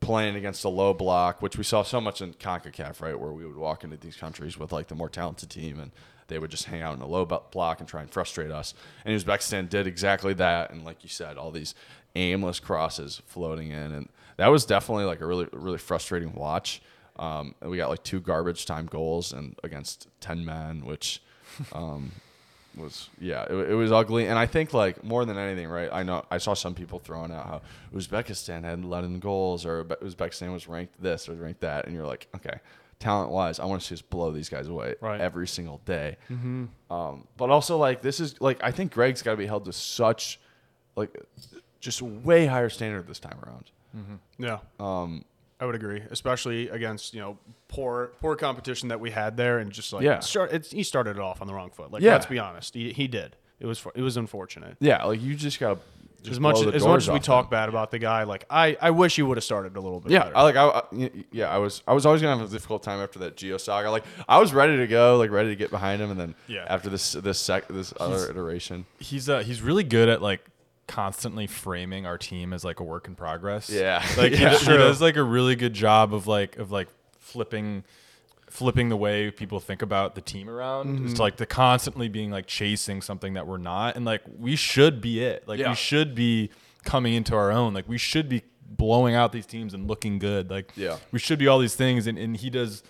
playing against a low block, which we saw so much in CONCACAF, right? Where we would walk into these countries with like the more talented team and they would just hang out in a low block and try and frustrate us. And Uzbekistan did exactly that. And like you said, all these aimless crosses floating in. And that was definitely like a really, really frustrating watch. Um, and we got like two garbage time goals and against 10 men, which um, was yeah, it, it was ugly, and I think like more than anything, right? I know I saw some people throwing out how Uzbekistan let in goals, or Uzbekistan was ranked this or ranked that, and you're like, okay, talent wise, I want to see us blow these guys away Right. every single day. Um, but also like this is like I think Greg's got to be held to such like just way higher standard this time around. Yeah. Um, I would agree, especially against you know poor poor competition that we had there, and just like Yeah. start, it's, he started it off on the wrong foot. Like Yeah. let's be honest, he, he did. It was it was unfortunate. yeah, like you just got to As much as much as we talk bad about the guy, like I, I wish he would have started a little bit Yeah, better. I like I, I yeah, I was I was always gonna have a difficult time after that Gio saga. Like I was ready to go, like ready to get behind him, and then Yeah. after this this sec this other iteration, He's uh, he's really good at like constantly framing our team as like a work in progress. Yeah. like he Yeah. does- he, does like a really good job of like of like flipping flipping the way people think about the team around Mm-hmm. is to like the constantly being like chasing something that we're not and like we should be it like Yeah. we should be coming into our own like we should be blowing out these teams and looking good like Yeah. we should be all these things and, and he does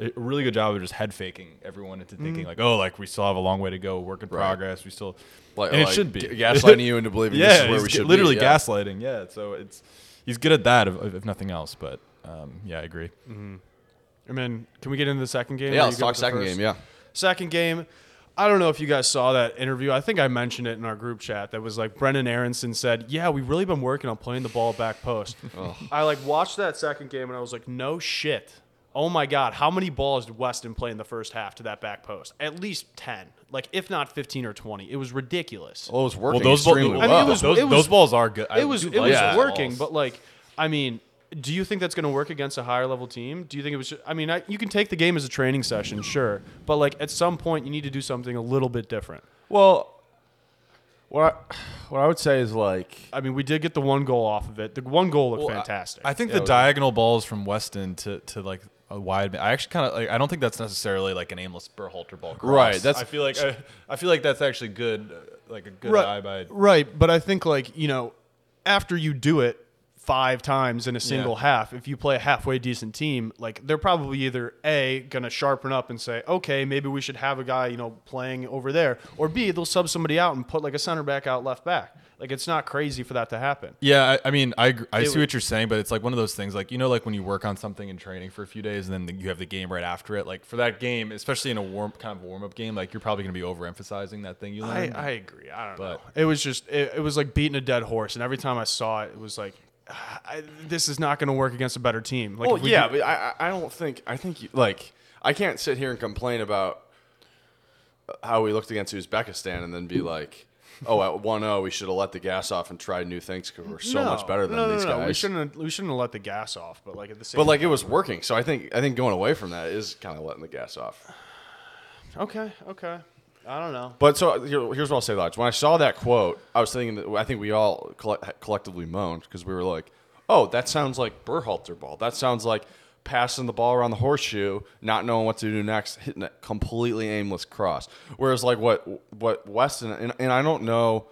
a really good job of just head faking everyone into Mm-hmm. thinking like oh like we still have a long way to go work in progress we still like, and like it should be g- gaslighting you into believing yeah, this is where we should literally be. yeah. gaslighting. Yeah, so it's he's good at that, if, if nothing else. But um, yeah, I agree. I mean, can we get into the second game? Yeah, let's talk second game. Yeah, Second game, I don't know if you guys saw that interview. I think I mentioned it in our group chat. That was like Brenden Aaronson said, "Yeah, we've really been working on playing the ball back post." I like watched that second game and I was like, "No shit." Oh my God! How many balls did Weston play in the first half to that back post? At least ten, like if not fifteen or twenty. It was ridiculous. well, it was working those ball- extremely I mean, well. it was- those, it was- those balls are good. It was it like was those working, but like, I mean, do you think that's going to work against a higher level team? Do you think it was? I mean, I, you can take the game as a training session, sure, but like at some point you need to do something a little bit different. well, what I, what I would say is like I mean, we did get the one goal off of it. The one goal looked Well, fantastic. I think Yeah, the it was- diagonal balls from Weston to, to like a wide. I actually kind of like. I don't think that's necessarily like an aimless Berhalter ball. Cross. Right, that's- I feel like I, I feel like that's actually good. uh, Like a good right, eye by. right, but I think like you know, after you do it five times in a single Yeah. half, if you play a halfway decent team, like they're probably either a gonna sharpen up and say, okay, maybe we should have a guy you know playing over there, or b they'll sub somebody out and put like a center back out left back. Like it's not crazy for that to happen. Yeah, I, I mean, I I It see would- what you're saying, but it's like one of those things, like you know, like when you work on something in training for a few days, and then you have the game right after it. Like for that game, especially in a warm kind of warm up game, like you're probably going to be overemphasizing that thing you I, learned. I agree. I don't But- know. It was just it, it was like beating a dead horse, and every time I saw it, it was like, I, this is not going to work against a better team. Like, well, we yeah, do- but I I I don't think I think you, like I can't sit here and complain about uh, how we looked against Uzbekistan and then be like. Oh, at 1-0, we should have let the gas off and tried new things because we're so No. much better than no, no, these no, guys. We shouldn't. We shouldn't have let the gas off. But like at the same. But like it was working, so I think I think going away from that is kind of letting the gas off. okay, okay. I don't know. But so here, here's what I'll say, Lodge. When I saw that quote, I was thinking that I think we all colle- collectively moaned because we were like, "Oh, that sounds like Berhalter ball. That sounds like passing the ball around the horseshoe, not knowing what to do next, hitting a completely aimless cross." Whereas like what what Weston and, and I don't know.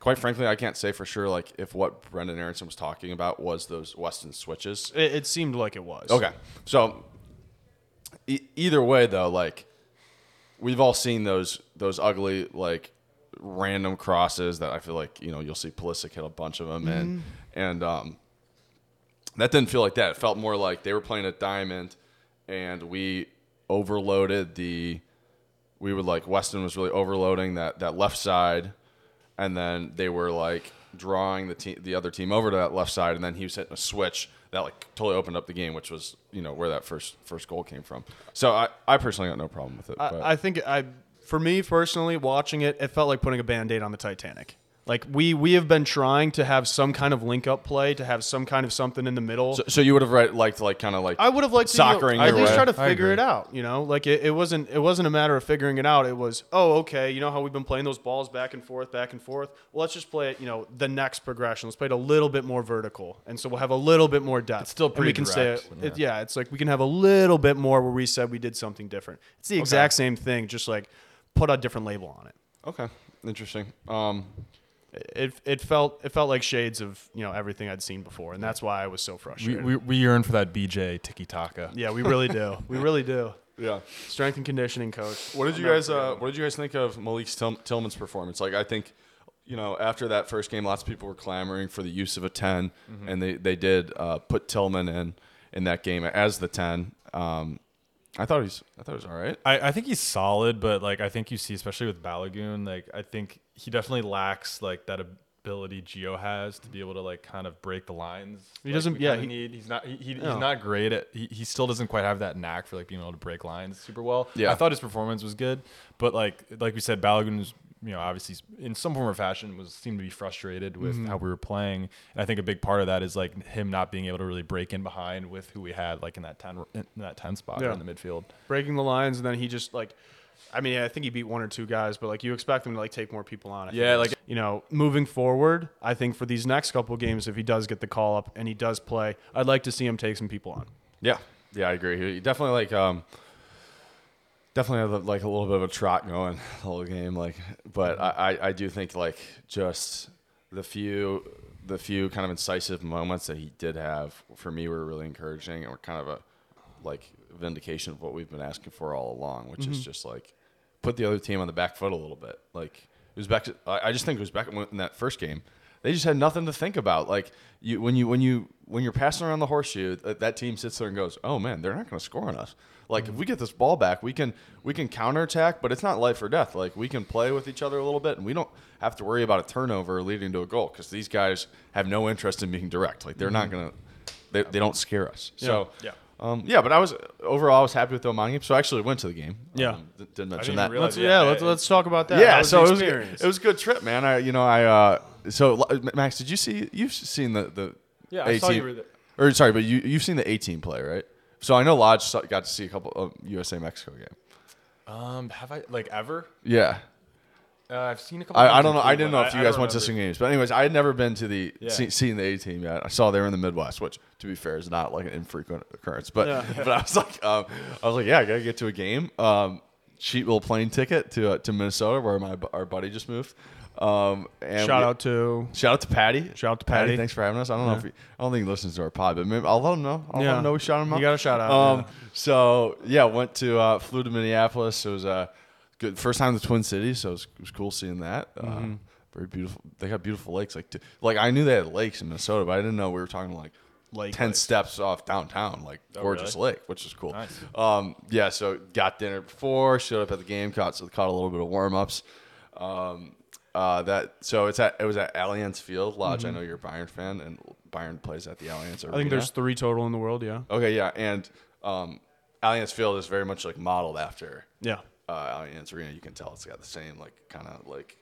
Quite frankly, I can't say for sure like if what Brenden Aaronson was talking about was those Weston switches. It, it seemed like it was. Okay. So e- either way though, like we've all seen those those ugly like random crosses that I feel like, you know, you'll see Pulisic hit a bunch of them and and um that didn't feel like that. It felt more like they were playing a diamond and we overloaded the we would like Weston was really overloading that that left side and then they were like drawing the team the other team over to that left side and then he was hitting a switch that like totally opened up the game which was you know where that first first goal came from so i i personally got no problem with it but I, I think I, for me personally, watching it, it felt like putting a band-aid on the Titanic. Like we we have been trying to have some kind of link up play, to have some kind of something in the middle. So, so you would have right, liked like kind of like I would have liked to you know, Soccering at least way. try to figure it out. You know, like it, it wasn't it wasn't a matter of figuring it out. It was oh okay, you know how we've been playing those balls back and forth, back and forth. Well, let's just play it. You know, the next progression. Let's play it a little bit more vertical, and so we'll have a little bit more depth. It's still And we pretty can direct, say it, yeah, it's like we can have a little bit more where we said we did something different. It's the exact same thing, just like put a different label on it. okay, interesting. Um, It, it felt it felt like shades of you know everything I'd seen before, and that's why I was so frustrated. we, we yearn for that BJ tiki taka. yeah, we really do. We really do. yeah. Strength and conditioning coach. What did I'll you guys? Uh, what did you guys think of Malik Till- Tillman's performance? Like, I think, you know, after that first game, lots of people were clamoring for the use of a 10 and they they did uh, put Tillman in in that game as the ten. Um, I thought he's I thought he was all right. I, I think he's solid, but like I think you see, especially with Balogun, like I think he definitely lacks like that ability Gio has to be able to like kind of break the lines. He like, doesn't- yeah, he- need. He's not. He, he- No. he's oh. not great at. He, he still doesn't quite have that knack for like being able to break lines super well. Yeah. I thought his performance was good, but like like we said, Balogun is you know obviously in some form or fashion was seemed to be frustrated with Mm-hmm. how we were playing, and I think a big part of that is like him not being able to really break in behind with who we had like in that ten in that ten spot or Yeah. in the midfield. breaking the lines, and then he just like, I mean, I think he beat one or two guys, but like you expect him to like take more people on. I Yeah, it's- like- you know, moving forward, I think for these next couple games, if he does get the call up and he does play, I'd like to see him take some people on. Yeah, yeah, I agree. He definitely like um, definitely had like a little bit of a trot going the whole game. Like, but mm-hmm. I, I, I do think like just the few the few kind of incisive moments that he did have for me were really encouraging and were kind of a like vindication of what we've been asking for all along, which is mm-hmm. just like put the other team on the back foot a little bit. Like Uzbek, I I just think Uzbek in that first game, they just had nothing to think about. Like you, when you when you when you're passing around the horseshoe, that, that team sits there and goes, "Oh man, they're not going to score on us." Like if we get this ball back, we can we can counterattack, but it's not life or death. Like we can play with each other a little bit, and we don't have to worry about a turnover leading to a goal because these guys have no interest in being direct. Like they're not mm-hmm. going to, they, they don't scare us. So Yeah. Um, yeah, but I was overall I was happy with the Oman game. So I actually went to the game. Yeah. um, d- didn't mention didn't that. Let's, yeah, yeah, let's let's talk about that. yeah, was so it was it was a good trip, man. I you know I uh, so Max, did you see you've seen the the Yeah, I saw 18 you were there. or sorry, but you you've seen the 18 play right? So I know Lodge got to see a couple of USA Mexico game. Um, have I like ever? Yeah, Uh, I've seen a couple. I, I don't know. I didn't know if you I guys don't went to some games, but anyways, I had never been to the Yeah. see, seen the A team yet. I saw they were in the Midwest, which to be fair is not like an infrequent occurrence. But Yeah. but I was like, um, I was like, yeah, I gotta get to a game. Um, cheap little plane ticket to uh, to Minnesota where my our buddy just moved. Um, and Shout we- out to Shout out to Patty. Shout out to Patty. Thanks for having us. I don't know if he, I don't think he listens to our pod, but maybe I'll let him know. I'll let Yeah. him know we shot him out. You got a shout out, Um, yeah. So yeah, went to uh, flew to Minneapolis. It was a uh, good first time in the Twin Cities, so it was, it was cool seeing that. Mm-hmm. Uh, very beautiful. They got beautiful lakes. Like t- like I knew they had lakes in Minnesota, but I didn't know we were talking like Lake ten lakes. steps off downtown, like gorgeous really? lake, which is cool. Nice. Um, yeah, so got dinner before, showed up at the game, caught so caught a little bit of warm ups. Um, uh, that so it's at it was at Allianz Field Lodge. I know you're a Bayern fan, and Bayern plays at the Allianz. Arena. Mm-hmm. I think there's three total in the world. Yeah. okay, yeah, and um, Allianz Field is very much like modeled after Yeah. Uh, Allianz Arena. You can tell it's got the same like kind of like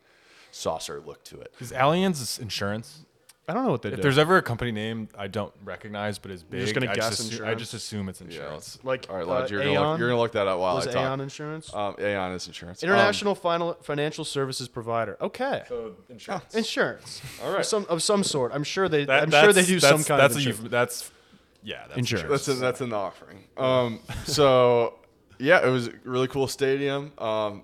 saucer look to it. Is Allianz insurance? I don't know what they do. If do. there's ever a company name I don't recognize but is big, just gonna I, guess just assume, I just assume it's Yeah, insurance. let's- Like, all right, Lodge, uh, you're, gonna look, you're gonna look that up while was I talk. Aon Insurance? Um, Aon is insurance. Um, International final, financial services provider. Okay. So insurance. Insurance. All right. Of some of some sort. I'm sure they. That- I'm sure they that's- do some that's- kind that's of a insurance. euph- that's yeah, that's Insurance. That's in, that's in the offering. Um, so yeah, it was a really cool stadium. Um,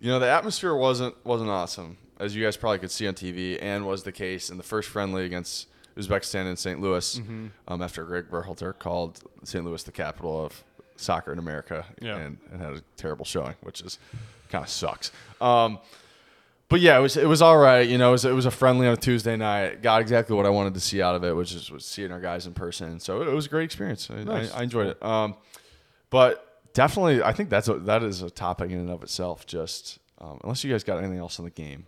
you know, the atmosphere wasn't wasn't awesome, as you guys probably could see on TV, and was the case in the first friendly against Uzbekistan in St. Louis. Mm-hmm. Um, after Greg Berhalter called St. Louis the capital of soccer in America, Yeah. and, and had a terrible showing, which is kind of sucks. Um, but yeah, it was it was all right. You know, it was, it was a friendly on a Tuesday night. Got exactly what I wanted to see out of it, which is was seeing our guys in person. So it, was a great experience. I, Nice. I, I enjoyed it. Um, but definitely, I think that's a, that is a topic in and of itself. Just um, unless you guys got anything else in the game,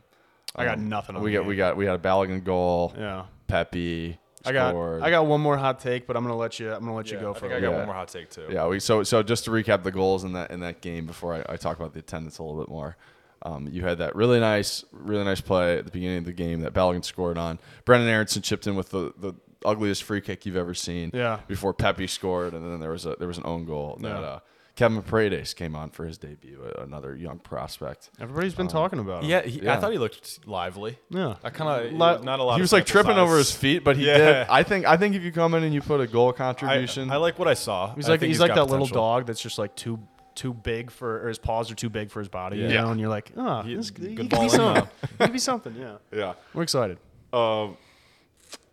I got Um, nothing on we the got game. we got we got a Balogun goal. Yeah. Pepi. I got scored. I got one more hot take, but I'm gonna let you I'm gonna let you Yeah, go I for think it. I got Yeah. one more hot take too. Yeah, we so so just to recap the goals in that in that game before I, I talk about the attendance a little bit more. Um, you had that really nice, really nice play at the beginning of the game that Balogun scored on. Brenden Aaronson chipped in with the, the ugliest free kick you've ever seen. Yeah. Before Pepi scored, and then there was a there was an own goal that Yeah. uh, Kevin Paredes came on for his debut, a- another young prospect. Everybody's been talking about him. Yeah, he, Yeah. I thought he looked lively. Yeah. I kind of Li- not a lot. he of was like sample tripping over his feet, but he Yeah. did. I think I think if you come in and you put a goal contribution, I like what I saw. He's I like think he's like got that little dog that's just like too too big for or his paws are too big for his body. You Yeah. know, and you're like, oh, He- this, good he could be in something. now. he could be something. Yeah. yeah. We're excited. Um,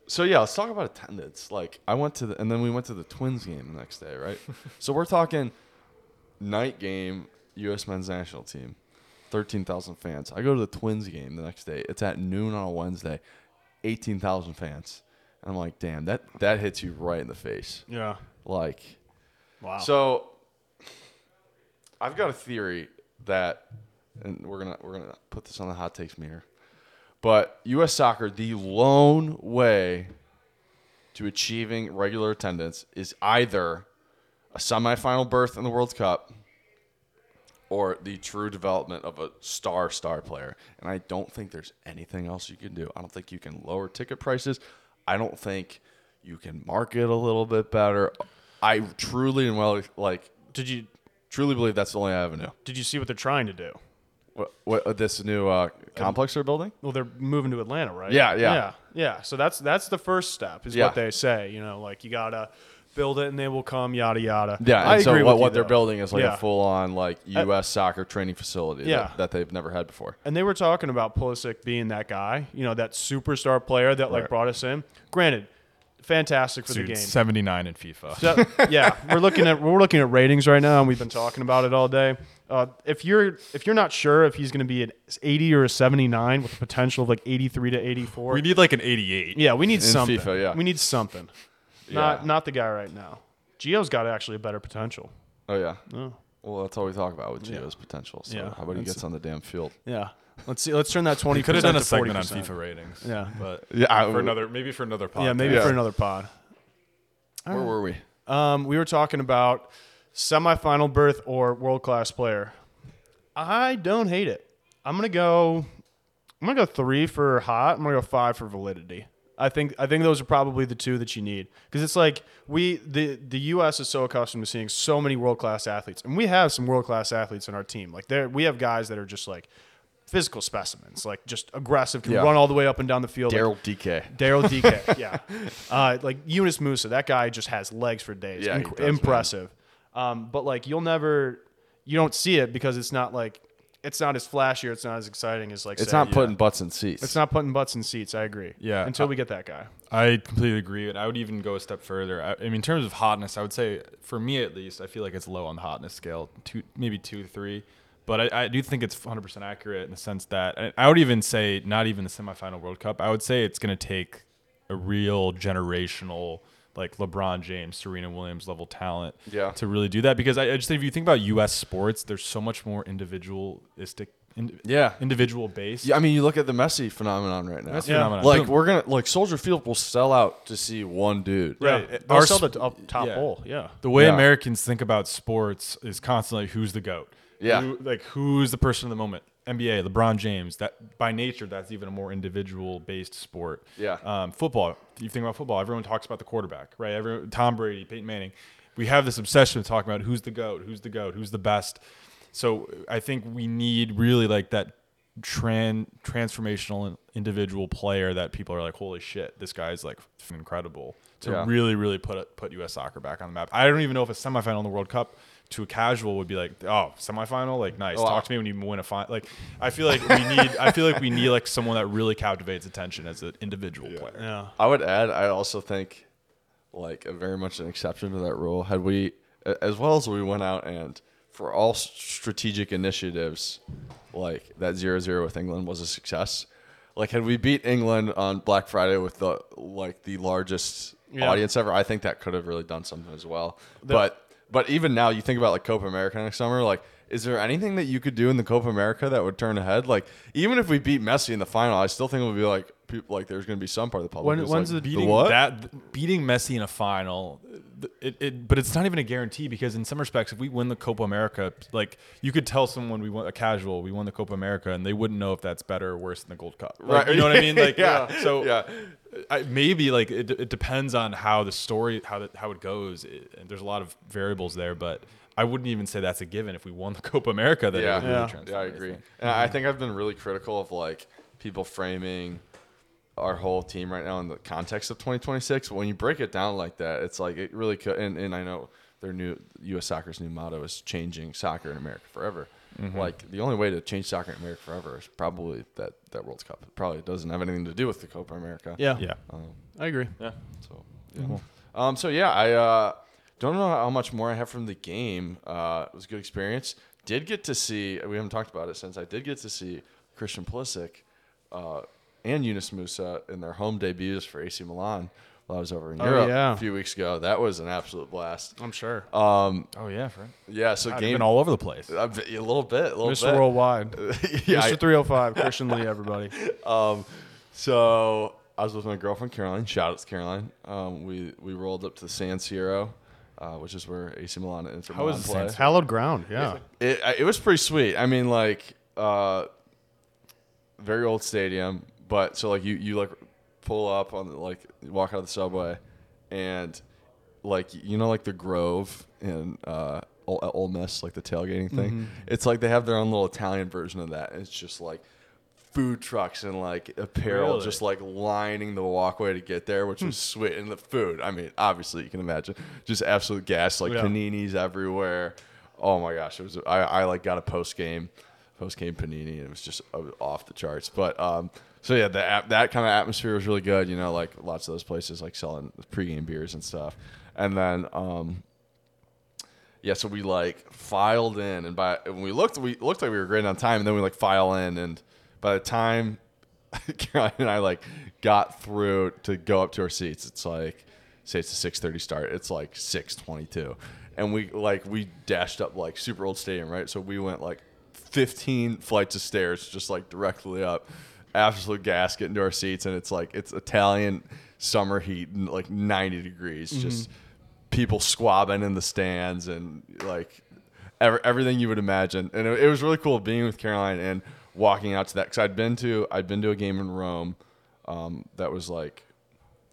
so yeah, let's talk about attendance. Like I went to the, and then we went to the Twins game the next day, right? so we're talking night game, U.S. men's national team, thirteen thousand fans. I go to the Twins game the next day. It's at noon on a Wednesday, eighteen thousand fans. And I'm like, damn, that that hits you right in the face. Yeah. Like, Wow. so I've got a theory that, and we're gonna we're gonna put this on the hot takes meter, but U.S. soccer, the lone way to achieving regular attendance is either a semifinal berth in the World Cup or the true development of a star star player. And I don't think there's anything else you can do. I don't think you can lower ticket prices. I don't think you can market a little bit better. I truly and well like did you truly believe that's the only avenue. did you see what they're trying to do? What, what this new uh, complex they're building? Well, they're moving to Atlanta, right? Yeah, yeah. yeah, yeah. So that's that's the first step, is Yeah. what they say. You know, like you gotta build it, and they will come. Yada yada. Yeah, I and so agree what, with what you, they're though. building is like Yeah. a full on like U.S. soccer training facility Yeah. that, that they've never had before. And they were talking about Pulisic being that guy, you know, that superstar player that like Right. brought us in. Granted, fantastic for Dude, the game. 79 in FIFA. So, yeah, we're looking at we're looking at ratings right now, and we've been talking about it all day. Uh, if you're if you're not sure if he's going to be an 80 or a 79 with a potential of like 83 to 84, we need like an 88. yeah, we need In something. FIFA, yeah. we need something. Yeah. Not not the guy right now. Gio's got actually a better potential. Oh yeah. Oh. Well, that's all we talk about with Yeah. Gio's potential. So Yeah, how about he gets on the damn field? Yeah. Let's see. Let's turn that 20. We could have done a segment 40%. on FIFA ratings. Yeah. but Yeah, I- for another maybe for another pod. Yeah, maybe Yeah. for another pod. Where were we? Um, we were talking about semifinal berth or world class player. I don't hate it. I'm gonna go. I'm gonna go three for hot. I'm gonna go five for validity. I think I think those are probably the two that you need because it's like we the the U.S. is so accustomed to seeing so many world class athletes, and we have some world class athletes in our team. Like there, we have guys that are just like physical specimens, like just aggressive, can Yeah. run all the way up and down the field. like- Daryl Dike. Daryl Dike, yeah. Uh, like Yunus Musah, that guy just has legs for days. Yeah, Inc- does, impressive. Um, but like you'll never, you don't see it because it's not like it's not as flashy or it's not as exciting as like It's say- not putting butts in seats. it's not putting butts in seats. I agree. Yeah. Until we get that guy. I completely agree, and I would even go a step further. I, I mean, in terms of hotness, I would say for me at least, I feel like it's low on the hotness scale, two, maybe two, three. But I, I do think it's 100% accurate in the sense that I, I would even say not even the semifinal World Cup. I would say it's going to take a real generational, like LeBron James, Serena Williams level talent, Yeah. to really do that. Because I, I just think if you think about U.S. sports, there's so much more individualistic, in, Yeah. individual base. Yeah, I mean, you look at the Messi phenomenon right now. That's Yeah. phenomenal. Like we're gonna like Soldier Field will sell out to see one dude. Right. Yeah. Our They'll sell the up top yeah. hole. Yeah. the way Yeah. Americans think about sports is constantly who's the goat. Yeah. Who- like who's the person of the moment. NBA, LeBron James. That by nature, that's even a more individual based sport. Yeah. Um, football. You think about football. Everyone talks about the quarterback, right? Everyone, Tom Brady, Peyton Manning. We have this obsession with talking about who's the goat, who's the goat, who's the best. So I think we need really like that tran transformational individual player that people are like, holy shit, this guy's like incredible to Yeah. really, really put put U.S. soccer back on the map. I don't even know if a semifinal in the World Cup to a casual would be like, oh, semifinal, like nice. Oh, wow. Talk to me when you win a final. Like, I feel like we need, I feel like we need like someone that really captivates attention as an individual player. Yeah. I would add, I also think, like, a very much an exception to that rule. Had we, as well as we went out and for all strategic initiatives, like that 0-0 with England was a success. Like, had we beat England on Black Friday with the like the largest Yeah. audience ever, I think that could have really done something as well. but but even now, you think about like Copa America next summer, like is there anything that you could do in the Copa America that would turn ahead? Like, even if we beat Messi in the final, I still think it would be like people like there's going to be some part of the public. When- when's like, the- beating what? that beating Messi in a final, it, it, but it's not even a guarantee because in some respects, if we win the Copa America, like you could tell someone we won a casual, we won the Copa America, and they wouldn't know if that's better or worse than the Gold Cup. Like, Right. You know what I mean? Like, Yeah. So Yeah. I, maybe like it, it depends on how the story how that how it goes. It, and there's a lot of variables there, but. I wouldn't even say that's a given if we won the Copa America. That yeah, it really Yeah. transform yeah, I this agree. thing. And I think I've been really critical of like people framing our whole team right now in the context of 2026. But When you break it down like that, it's like it really could. And, and I know their new U.S. Soccer's new motto is changing soccer in America forever. Mm-hmm. Like the only way to change soccer in America forever is probably that that World Cup. It probably doesn't have anything to do with the Copa America. Yeah, Yeah. Um, I agree. Yeah. so yeah. Um, so yeah, I uh, don't know how much more I have from the game. Uh, it was a good experience. Did get to see. We haven't talked about it since I did get to see Christian Pulisic uh, and Yunus Musah in their home debuts for AC Milan while I was over in Oh, Europe yeah. a few weeks ago. That was an absolute blast. I'm sure. Um, Oh yeah, Frank. yeah. So God, game been all over the place. a, bit- a little bit, a little Mr. bit. Worldwide, yeah, Mr. 305, Christian Lee, everybody. Um, so I was with my girlfriend Caroline. Shout out to Caroline. Um, we we rolled up to the San Siro, uh, which is where AC Milan and Inter How Milan was play. Hallowed ground. Yeah. It I- it was pretty sweet. I mean, like, uh, very old stadium, but so like you you like pull up on the, like walk out of the subway, and like you know like the Grove in uh, Ole, Ole Miss, like the tailgating thing. It's like they have their own little Italian version of that. It's just like food trucks and like apparel Really? just like lining the walkway to get there, which was sweet. And the food, I mean, obviously you can imagine, just absolute gas, like Yeah. paninis everywhere. Oh my gosh, it was. I, I like got a post game, post game panini, and it was just uh, off the charts. But um, so yeah, the app, that kind of atmosphere was really good. You know, like lots of those places like selling pregame beers and stuff. And then um, yeah, so we like filed in, and by when we looked, we looked like we were great on time, and then we like file in, and by the time Caroline and I like got through to go up to our seats, it's like say it's a six thirty start, it's like six twenty two, and we like we dashed up like super old stadium, right? So we went like fifteen flights of stairs, just like directly up, absolute gas getting to our seats, and it's like it's Italian summer heat, and like ninety degrees, mm-hmm. just people squabbing in the stands and like ever, everything you would imagine. And it was really cool being with Caroline and walking out to that because I'd been to I'd been to a game in Rome um, that was like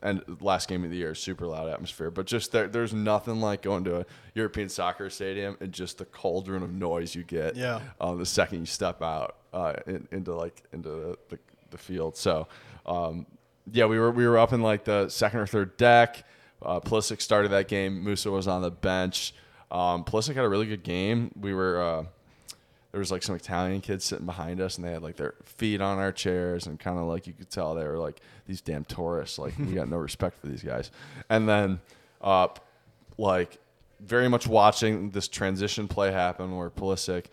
and last game of the year super loud atmosphere but just there, there's nothing like going to a European soccer stadium and just the cauldron of noise you get Yeah. um, the second you step out uh, in, into like into the, the, the field. So um, yeah we were we were up in like the second or third deck. Uh, Pulisic started that game. Musah was on the bench. Um, Pulisic had a really good game. We were uh, there was like some Italian kids sitting behind us, and they had like their feet on our chairs, and kind of like you could tell they were like these damn tourists. Like we got no respect for these guys. And then, uh, like very much watching this transition play happen where Pulisic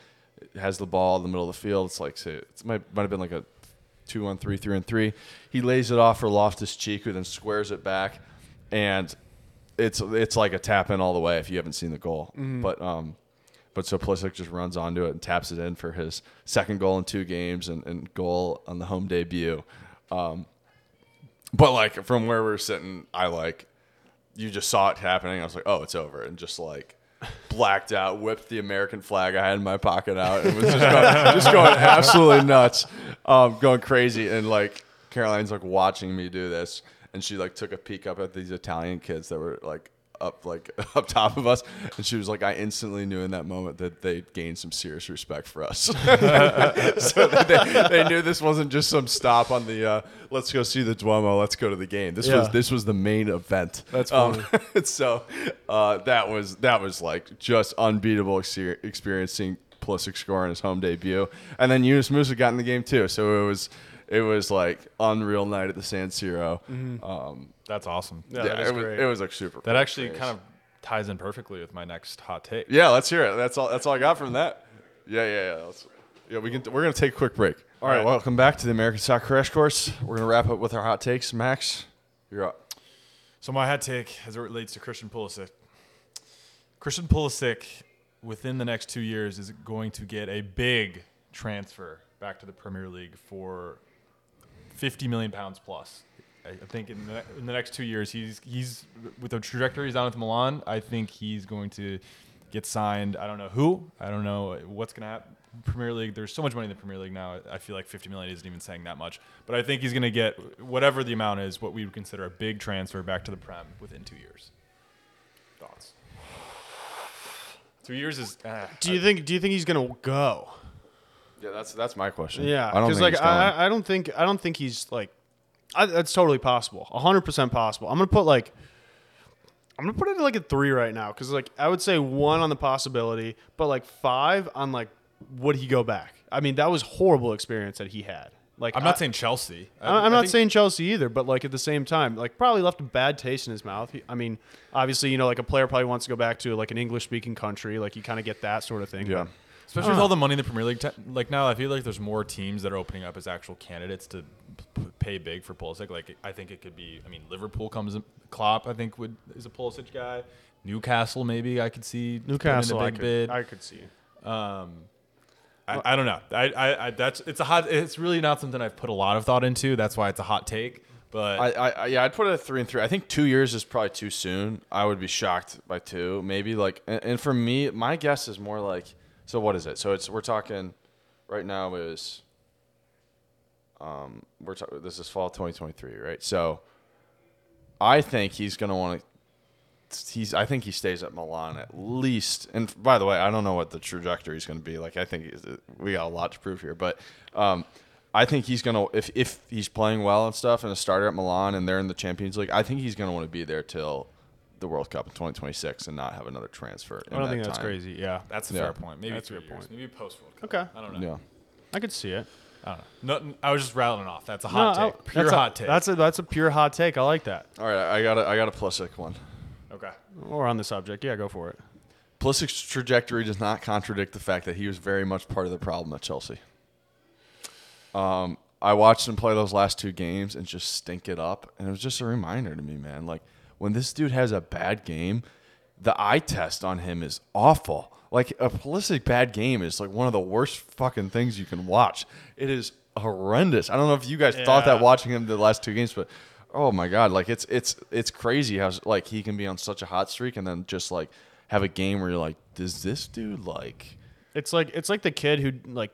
has the ball in the middle of the field. It's like say it might might have been like a two on three, three on three. He lays it off for Loftus Cheek, who then squares it back, and it's it's like a tap in all the way if you haven't seen the goal. But um, but so Pulisic just runs onto it and taps it in for his second goal in two games and, and goal on the home debut. Um, but like from where we are sitting, I like you just saw it happening. I was like, oh, it's over, and just like blacked out, whipped the American flag I had in my pocket out, and was just going, just going absolutely nuts, um, going crazy, and like Caroline's like watching me do this, and she like took a peek up at these Italian kids that were like up like up top of us. And she was like i instantly knew in that moment that they gained some serious respect for us. So they, they knew this wasn't just some stop on the uh, let's go see the duomo let's go to the game. This was this was the main event. That's um, so uh, that was that was like just unbeatable exper- experience seeing Pulisic score in his home debut, and then Yunus Musah got in the game too. So it was it was like unreal night at the San Siro. Um, That's awesome. Yeah, yeah, that is it was great. it was like super. That cool actually experience. kind of ties in perfectly with my next hot take. yeah. Let's hear it. That's all. That's all I got from that. Yeah, yeah, yeah. Let's, yeah, we can. We're gonna take a quick break. All right. right. Welcome back to the American Soccer Crash Course. We're gonna wrap up with our hot takes. Max, you're up. So my hot take, as it relates to Christian Pulisic, Christian Pulisic within the next two years is going to get a big transfer back to the Premier League for 50 million pounds plus. I I think in the, in the next two years, he's he's with the trajectory he's on with Milan. I think he's going to get signed. I don't know who. I don't know what's going to happen. Premier League. There's so much money in the Premier League now. I feel like 50 million isn't even saying that much. But I think he's going to get whatever the amount is, what we would consider a big transfer back to the Prem within two years. Thoughts? Two years is. ah, Do you think? Do you think he's gonna go? Yeah, that's that's my question. Yeah, because like. I, I don't think I don't think he's like, I, that's totally possible, hundred percent possible. I'm gonna put like, I'm gonna put it at like a three right now because like I would say one on the possibility, but like five on like would he go back? I mean that was horrible experience that he had. Like I'm not I, saying Chelsea. I- I- I'm not think- saying Chelsea either, but like at the same time, like probably left a bad taste in his mouth. He, I mean, obviously, you know, like a player probably wants to go back to like an English speaking country, like you kind of get that sort of thing. yeah. but- Especially with uh. all the money in the Premier League, te- like now, I feel like there's more teams that are opening up as actual candidates to p- pay big for Pulisic. Like I think it could be. I mean, Liverpool comes. in- Klopp, I think, would is a Pulisic guy. Newcastle, maybe I could see putting in Newcastle, a I big could, bid. I could see. Um, I, I don't know. I, I, I that's it's a hot. It's really not something I've put a lot of thought into. That's why it's a hot take. But I, I, I yeah, I'd put it at three and three. I think two years is probably too soon. I would be shocked by two, maybe like. And, and for me, my guess is more like. So what is it? So it's we're talking, right now is. Um, we're talking. This is fall 2023, right? So. I think he's gonna want to. He's. I think he stays at Milan at least. And by the way, I don't know what the trajectory is going to be. Like I think he's, we got a lot to prove here, but. Um, I think he's gonna if if he's playing well and stuff and a starter at Milan and they're in the Champions League, I think he's gonna want to be there till the World Cup in 2026 and not have another transfer. I don't think that's crazy. Yeah, that's a Yeah. fair point. Maybe That's a three good years. point. Maybe post World Cup. Okay. I don't know. Yeah. I could see it. I don't know. Nothing, I was just rattling off. That's a hot No, I- take. Pure that's a- hot take. That's a that's a pure hot take. I like that. All right, I got a I got a Pulisic one. okay. Or on the subject, yeah, go for it. Pulisic's trajectory does not contradict the fact that he was very much part of the problem at Chelsea. Um, I watched him play those last two games and just stink it up, and it was just a reminder to me, man. Like when this dude has a bad game, the eye test on him is awful. Like a Pulisic bad game is like one of the worst fucking things you can watch. It is horrendous. I don't know if you guys thought that watching him the last two games, but oh my god, like it's it's it's crazy how like he can be on such a hot streak and then just like have a game where you're like, does this dude like? It's like it's like the kid who like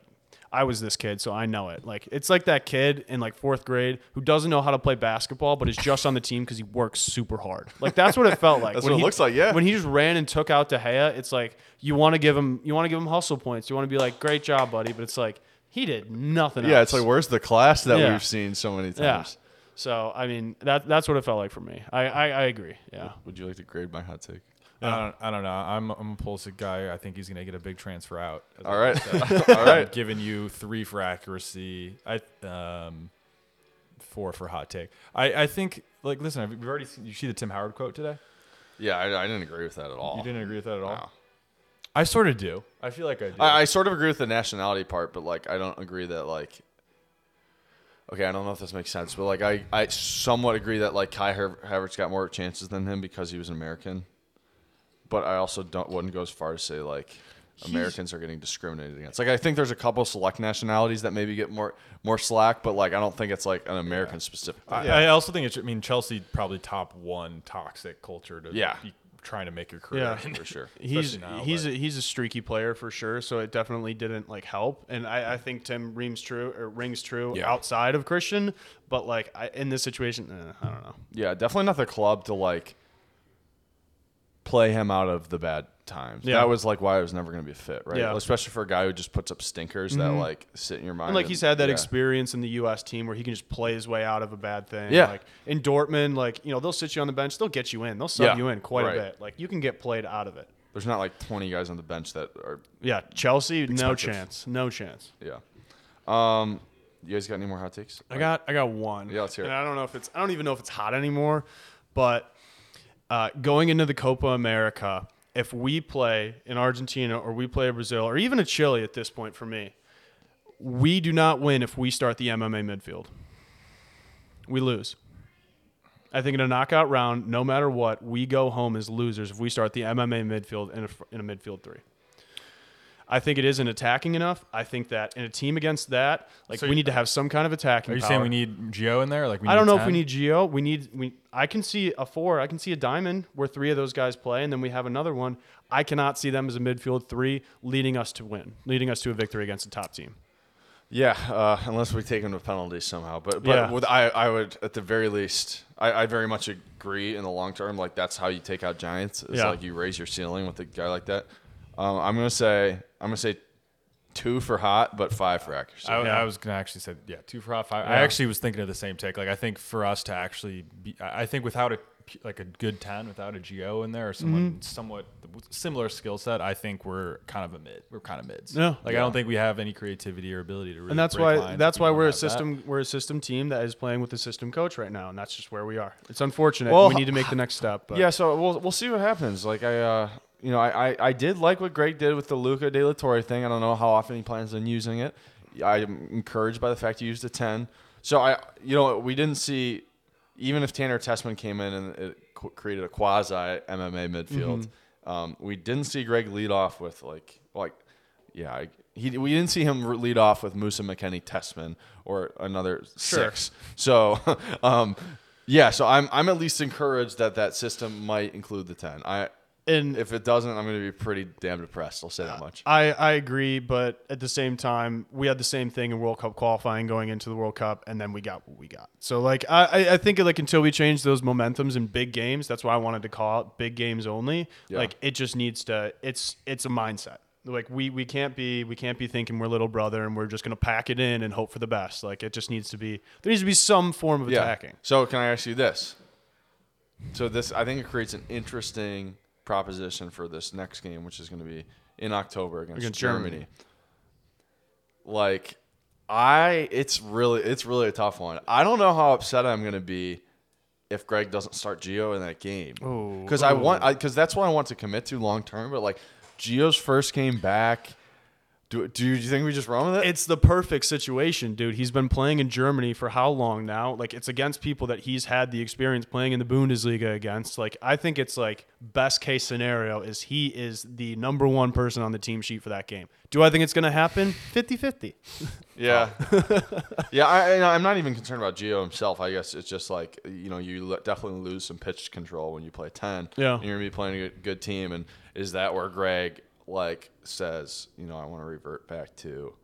I was this kid, so I know it. Like it's like that kid in like fourth grade who doesn't know how to play basketball, but is just on the team because he works super hard. Like that's what it felt like. That's When what it looks like, yeah. When he just ran and took out De Gea, it's like you want to give him you want to give him hustle points. You want to be like, great job, buddy. But it's like he did nothing. Yeah, else. it's like where's the class that Yeah. we've seen so many times. yeah. So I mean that that's what it felt like for me. I I, I agree. Yeah. Would you like to grade my hot take? I don't, I don't know. I'm, I'm a Pulisic guy. I think he's going to get a big transfer out. All right, all I'm giving you three for accuracy. I um, four for hot take. I, I think like listen. We've already seen, you see the Tim Howard quote today. Yeah, I, I didn't agree with that at all. You didn't agree with that at all. No. I sort of do. I feel like I do. I, I sort of agree with the nationality part, but like I don't agree that like. Okay, I don't know if this makes sense, but like I, I somewhat agree that like Kai Haver- Havertz got more chances than him because he was an American. But I also don't wouldn't go as far as say like Americans are getting discriminated against. Like I think there's a couple select nationalities that maybe get more more slack, but like I don't think it's like an American specific. I, thing. I also think it's. I mean, Chelsea probably top one toxic culture to Yeah. be trying to make your career. Yeah. in. for sure. He's Especially now, he's a, but- he's a streaky player for sure, so it definitely didn't like help. And I, I think Tim rings true or rings true Yeah. outside of Christian, but like I, in this situation, eh, I don't know. Yeah, definitely not the club to like play him out of the bad times. Yeah. That was like why it was never going to be fit, right? Yeah. Mm-hmm. Especially for a guy who just puts up stinkers that like sit in your mind. And like he's had that yeah. experience in the U.S. team where he can just play his way out of a bad thing. Yeah. Like in Dortmund, like you know they'll sit you on the bench, they'll get you in, they'll sub Yeah, you in quite right. a bit. Like you can get played out of it. There's not like 20 guys on the bench that are Yeah, Chelsea, no chance, no chance. yeah. Um, you guys got any more hot takes? I got I got one. Yeah, let's hear it. And I don't know if it's I don't even know if it's hot anymore, but uh, going into the Copa America, if we play in Argentina or we play Brazil or even a Chile at this point for me, we do not win if we start the MMA midfield. We lose. I think in a knockout round, no matter what, we go home as losers if we start the MMA midfield in a, in a midfield three. I think it isn't attacking enough. I think that in a team against that, like So we you- need to have some kind of attacking. Are you power. saying we need Gio in there? Like we I don't need know if we need Gio. We need we. I can see a four. I can see a diamond where three of those guys play, and then we have another one. I cannot see them as a midfield three leading us to win, leading us to a victory against a top team. Yeah, uh, unless we take them to penalties somehow. But but Yeah. with, I I would at the very least I, I very much agree in the long term. Like that's how you take out giants. It's Yeah. like you raise your ceiling with a guy like that. Um, I'm gonna say I'm gonna say two for hot, but five for accuracy. I, Yeah. I was gonna actually say yeah, two for hot five. I actually was thinking of the same take. Like I think for us to actually be, I I think without a like a good ten, without a Gio in there or someone Mm-hmm. somewhat similar skill set, I think we're kind of a mid. We're kind of mids. Yeah. Like I don't think we have any creativity or ability to really. and that's break why lines that's why we're a have that. system we're a system team that is playing with a system coach right now, and that's just where we are. It's unfortunate. Well, we need to make the next step. But yeah, so we'll we'll see what happens. Like I, uh, you know, I, I, I did like what Greg did with the Luca De La Torre thing. I don't know how often he plans on using it. I'm encouraged by the fact he used a ten. So I, you know, we didn't see even if Tanner Tessmann came in and it created a quasi MMA midfield. Um, we didn't see Greg lead off with like like yeah. I, he, we didn't see him lead off with Musah McKennie Tessmann or another six. So, um, yeah. So I'm I'm at least encouraged that that system might include the ten. I and if it doesn't, I'm going to be pretty damn depressed. I'll say that much. I, I agree, but at the same time, we had the same thing in World Cup qualifying going into the World Cup, and then we got what we got. So like I, I- think like until we change those momentums in big games, that's why I wanted to call it big games only. Yeah. Like it just needs to it's it's a mindset. Like we we can't be we can't be thinking we're little brother and we're just gonna pack it in and hope for the best. Like it just needs to be there needs to be some form of attacking. So can I ask you this? So this, I think it creates an interesting proposition for this next game, which is going to be in October against, Against Germany. Germany. Like, I, it's really, it's really a tough one. I don't know how upset I'm going to be if Greg doesn't start Gio in that game. Because I want, because that's what I want to commit to long term. But like, Gio's first game back. Do, do you think we just run with it? It's the perfect situation, dude. He's been playing in Germany for how long now? Like it's against people that he's had the experience playing in the Bundesliga against. Like I think it's like best case scenario is he is the number one person on the team sheet for that game. Do I think it's going to happen? 50-50. Yeah, yeah. I, I'm not even concerned about Gio himself. I guess it's just like you know you definitely lose some pitch control when you play ten. Yeah. and you're gonna be playing a good team. And is that where Greg like says, you know, I want to revert back to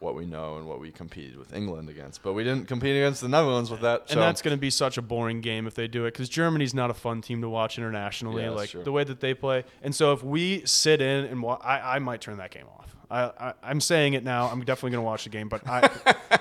what we know and what we competed with England against, but we didn't compete against the Netherlands with that. And that's going to be such a boring game if they do it because Germany's not a fun team to watch internationally, Yeah, like true. the way that they play. And so if we sit in and wa- I, I might turn that game off. I, I, I'm saying it now. I'm definitely going to watch the game, but I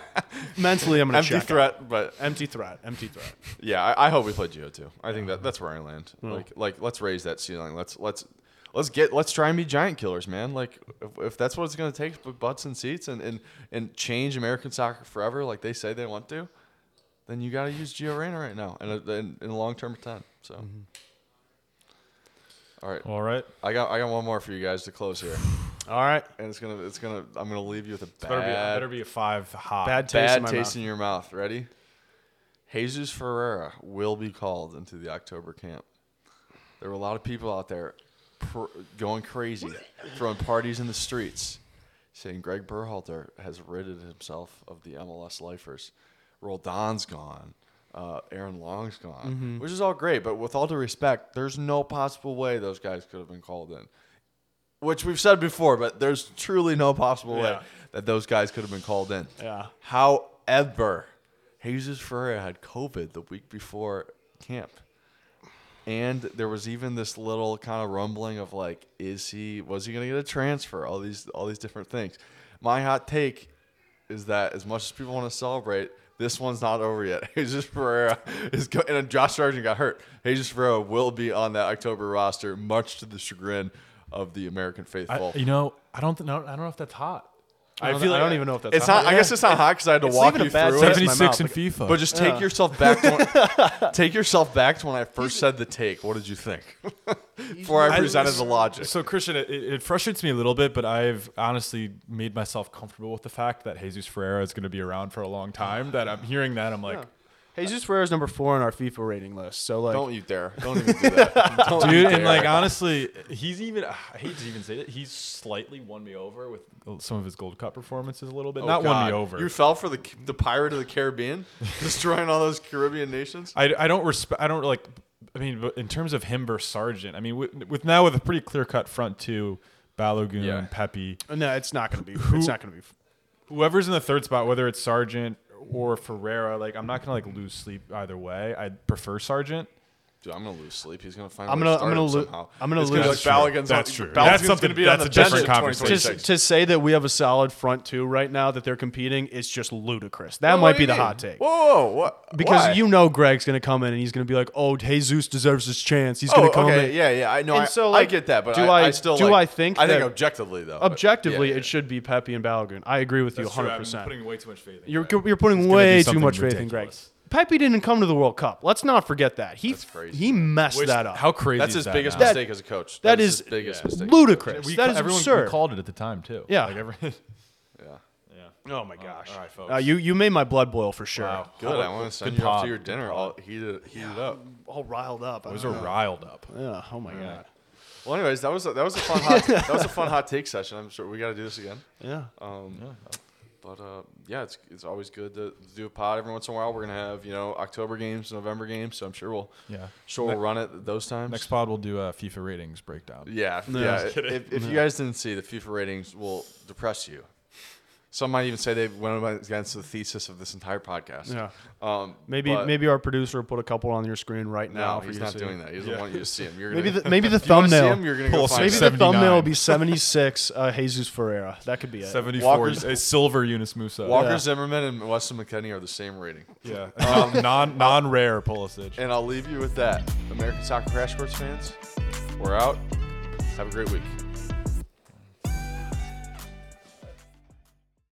mentally I'm going to empty check out. threat, but Empty threat. Empty threat. Yeah, I, I hope we play Gio too. I think that that's where I land. Hmm. Like like let's raise that ceiling. Let's let's let's get let's try and be giant killers, man. Like if, if that's what it's gonna take with butts and seats and, and and change American soccer forever, like they say they want to, then you got to use Gio Reyna right now and in, in a long term ten. So. Mm-hmm. All right, All right. I got I got one more for you guys to close here, All right. and it's gonna it's gonna I'm gonna leave you with a bad Better be, better be a five hot. Bad taste in bad my taste mouth. in your mouth. Ready? Jesus Ferreira will be called into the October camp. There were a lot of people out there pr- going crazy, throwing parties in the streets, saying Greg Berhalter has ridded himself of the MLS lifers. Roldan's gone. Uh, Aaron Long's gone, Mm-hmm. which is all great. But with all due respect, there's no possible way those guys could have been called in. Which we've said before, but there's truly no possible way Yeah. that those guys could have been called in. Yeah. However, Jesus Ferreira had COVID the week before camp. And there was even this little kind of rumbling of like, is he was he gonna get a transfer? All these all these different things. My hot take is that as much as people want to celebrate, this one's not over yet. Jesus Ferreira is go- and Josh Sargent got hurt. Jesus Ferreira will be on that October roster, much to the chagrin of the American faithful. I, you know, I don't know. I don't know if that's hot. I, feel feel like- I don't even know if that's it's hot. not. I guess it's not hot because I had to It's walk leaving a you bad through taste it. in my Seventy six in. FIFA. But just take yourself back to when, take yourself back to when I first said the take. What did you think? Before I I- presented the logic. So Christian, it, it frustrates me a little bit, but I've honestly made myself comfortable with the fact that Jesus Ferreira is going to be around for a long time. That I'm hearing that I'm like, Jesus Ferreira is number four on our FIFA rating list. So like, Don't you dare! Don't even do that, Don't you Dude, and dare. like honestly, he's even I hate to even say it, he's slightly won me over with some of his Gold Cup performances a little bit. Oh, Not won God. me over. You fell for the the pirate of the Caribbean, destroying all those Caribbean nations. I, I don't respect. I don't like. I mean, but in terms of him versus Sargent, I mean, with, with now with a pretty clear cut front two, Balogun, Yeah. Pepi, no, it's not gonna be. It's not gonna be. whoever's in the third spot, whether it's Sargent or Ferreira, like I'm not gonna like lose sleep either way. I prefer Sargent. Dude, I'm gonna lose sleep. He's gonna find. I'm gonna- to I'm gonna lose. lo- somehow. I'm gonna It's gonna be lose- like Balogun's That's true. Balogun's That's gonna something- be on that's the a different bench in conversation. 2026. To, to say that we have a solid front two right now that they're competing is just ludicrous. That What might do be you the mean? hot take. Whoa, whoa, whoa, what? Because Why? you know Greg's going to come in and he's going to be like, "Oh, Jesus deserves his chance. He's Oh, going to come okay, in." yeah, yeah. I know. And I, so, I like, get that, but do I, I- I still do like, I think I think that- objectively though. Objectively, Yeah, yeah. it should be Pepi and Balogun. I agree with you 100. percent way too much faith. In You're Greg. you're putting way too something much faith in Greg. ridiculous. Pepi didn't come to the World Cup. Let's not forget that. He That's crazy. he messed Which- that up. How crazy? That's is his that biggest now? mistake as a coach. that That's is his biggest yeah. mistake. ludicrous. We, that is everyone absurd. we called it at the time too. Yeah. Like every, Yeah. yeah. oh my gosh. all right, folks. Uh, you you made my blood boil for sure. Wow. Good. I want to send Good you off pod. to your dinner. All heated, heated up. All riled up. I Those don't know. riled up. Yeah. Oh my god. Well, anyways, that was a, that was a fun hot that was a fun hot take session. I'm sure we got to do this again. Yeah. Um, But uh, yeah, it's it's always good to do a pod every once in a while. We're gonna have you know October games, November games, so I'm sure we'll Yeah. sure we'll run it those times. Next pod we'll do a FIFA ratings breakdown. Yeah, No, yeah. just If, if you guys didn't see, the FIFA ratings will depress you. Some might even say they went against the thesis of this entire podcast. Yeah. Um, Maybe but maybe our producer will put a couple on your screen right now. no, for he's you to not see. doing that. He doesn't Yeah. want you to see him. You're Maybe gonna, the maybe the if you wanna see thumbnail. him, you're gonna Pull go a find Maybe him. the 79. thumbnail will be 76 uh, Jesus Ferreira. That could be it. 74 Walker's- a silver Yunus Musah. Walker Yeah. Zimmerman and Weston McKennie are the same rating. Yeah. non non non rare Pulisic. And I'll leave you with that. American Soccer Crash Course fans, we're out. Have a great week.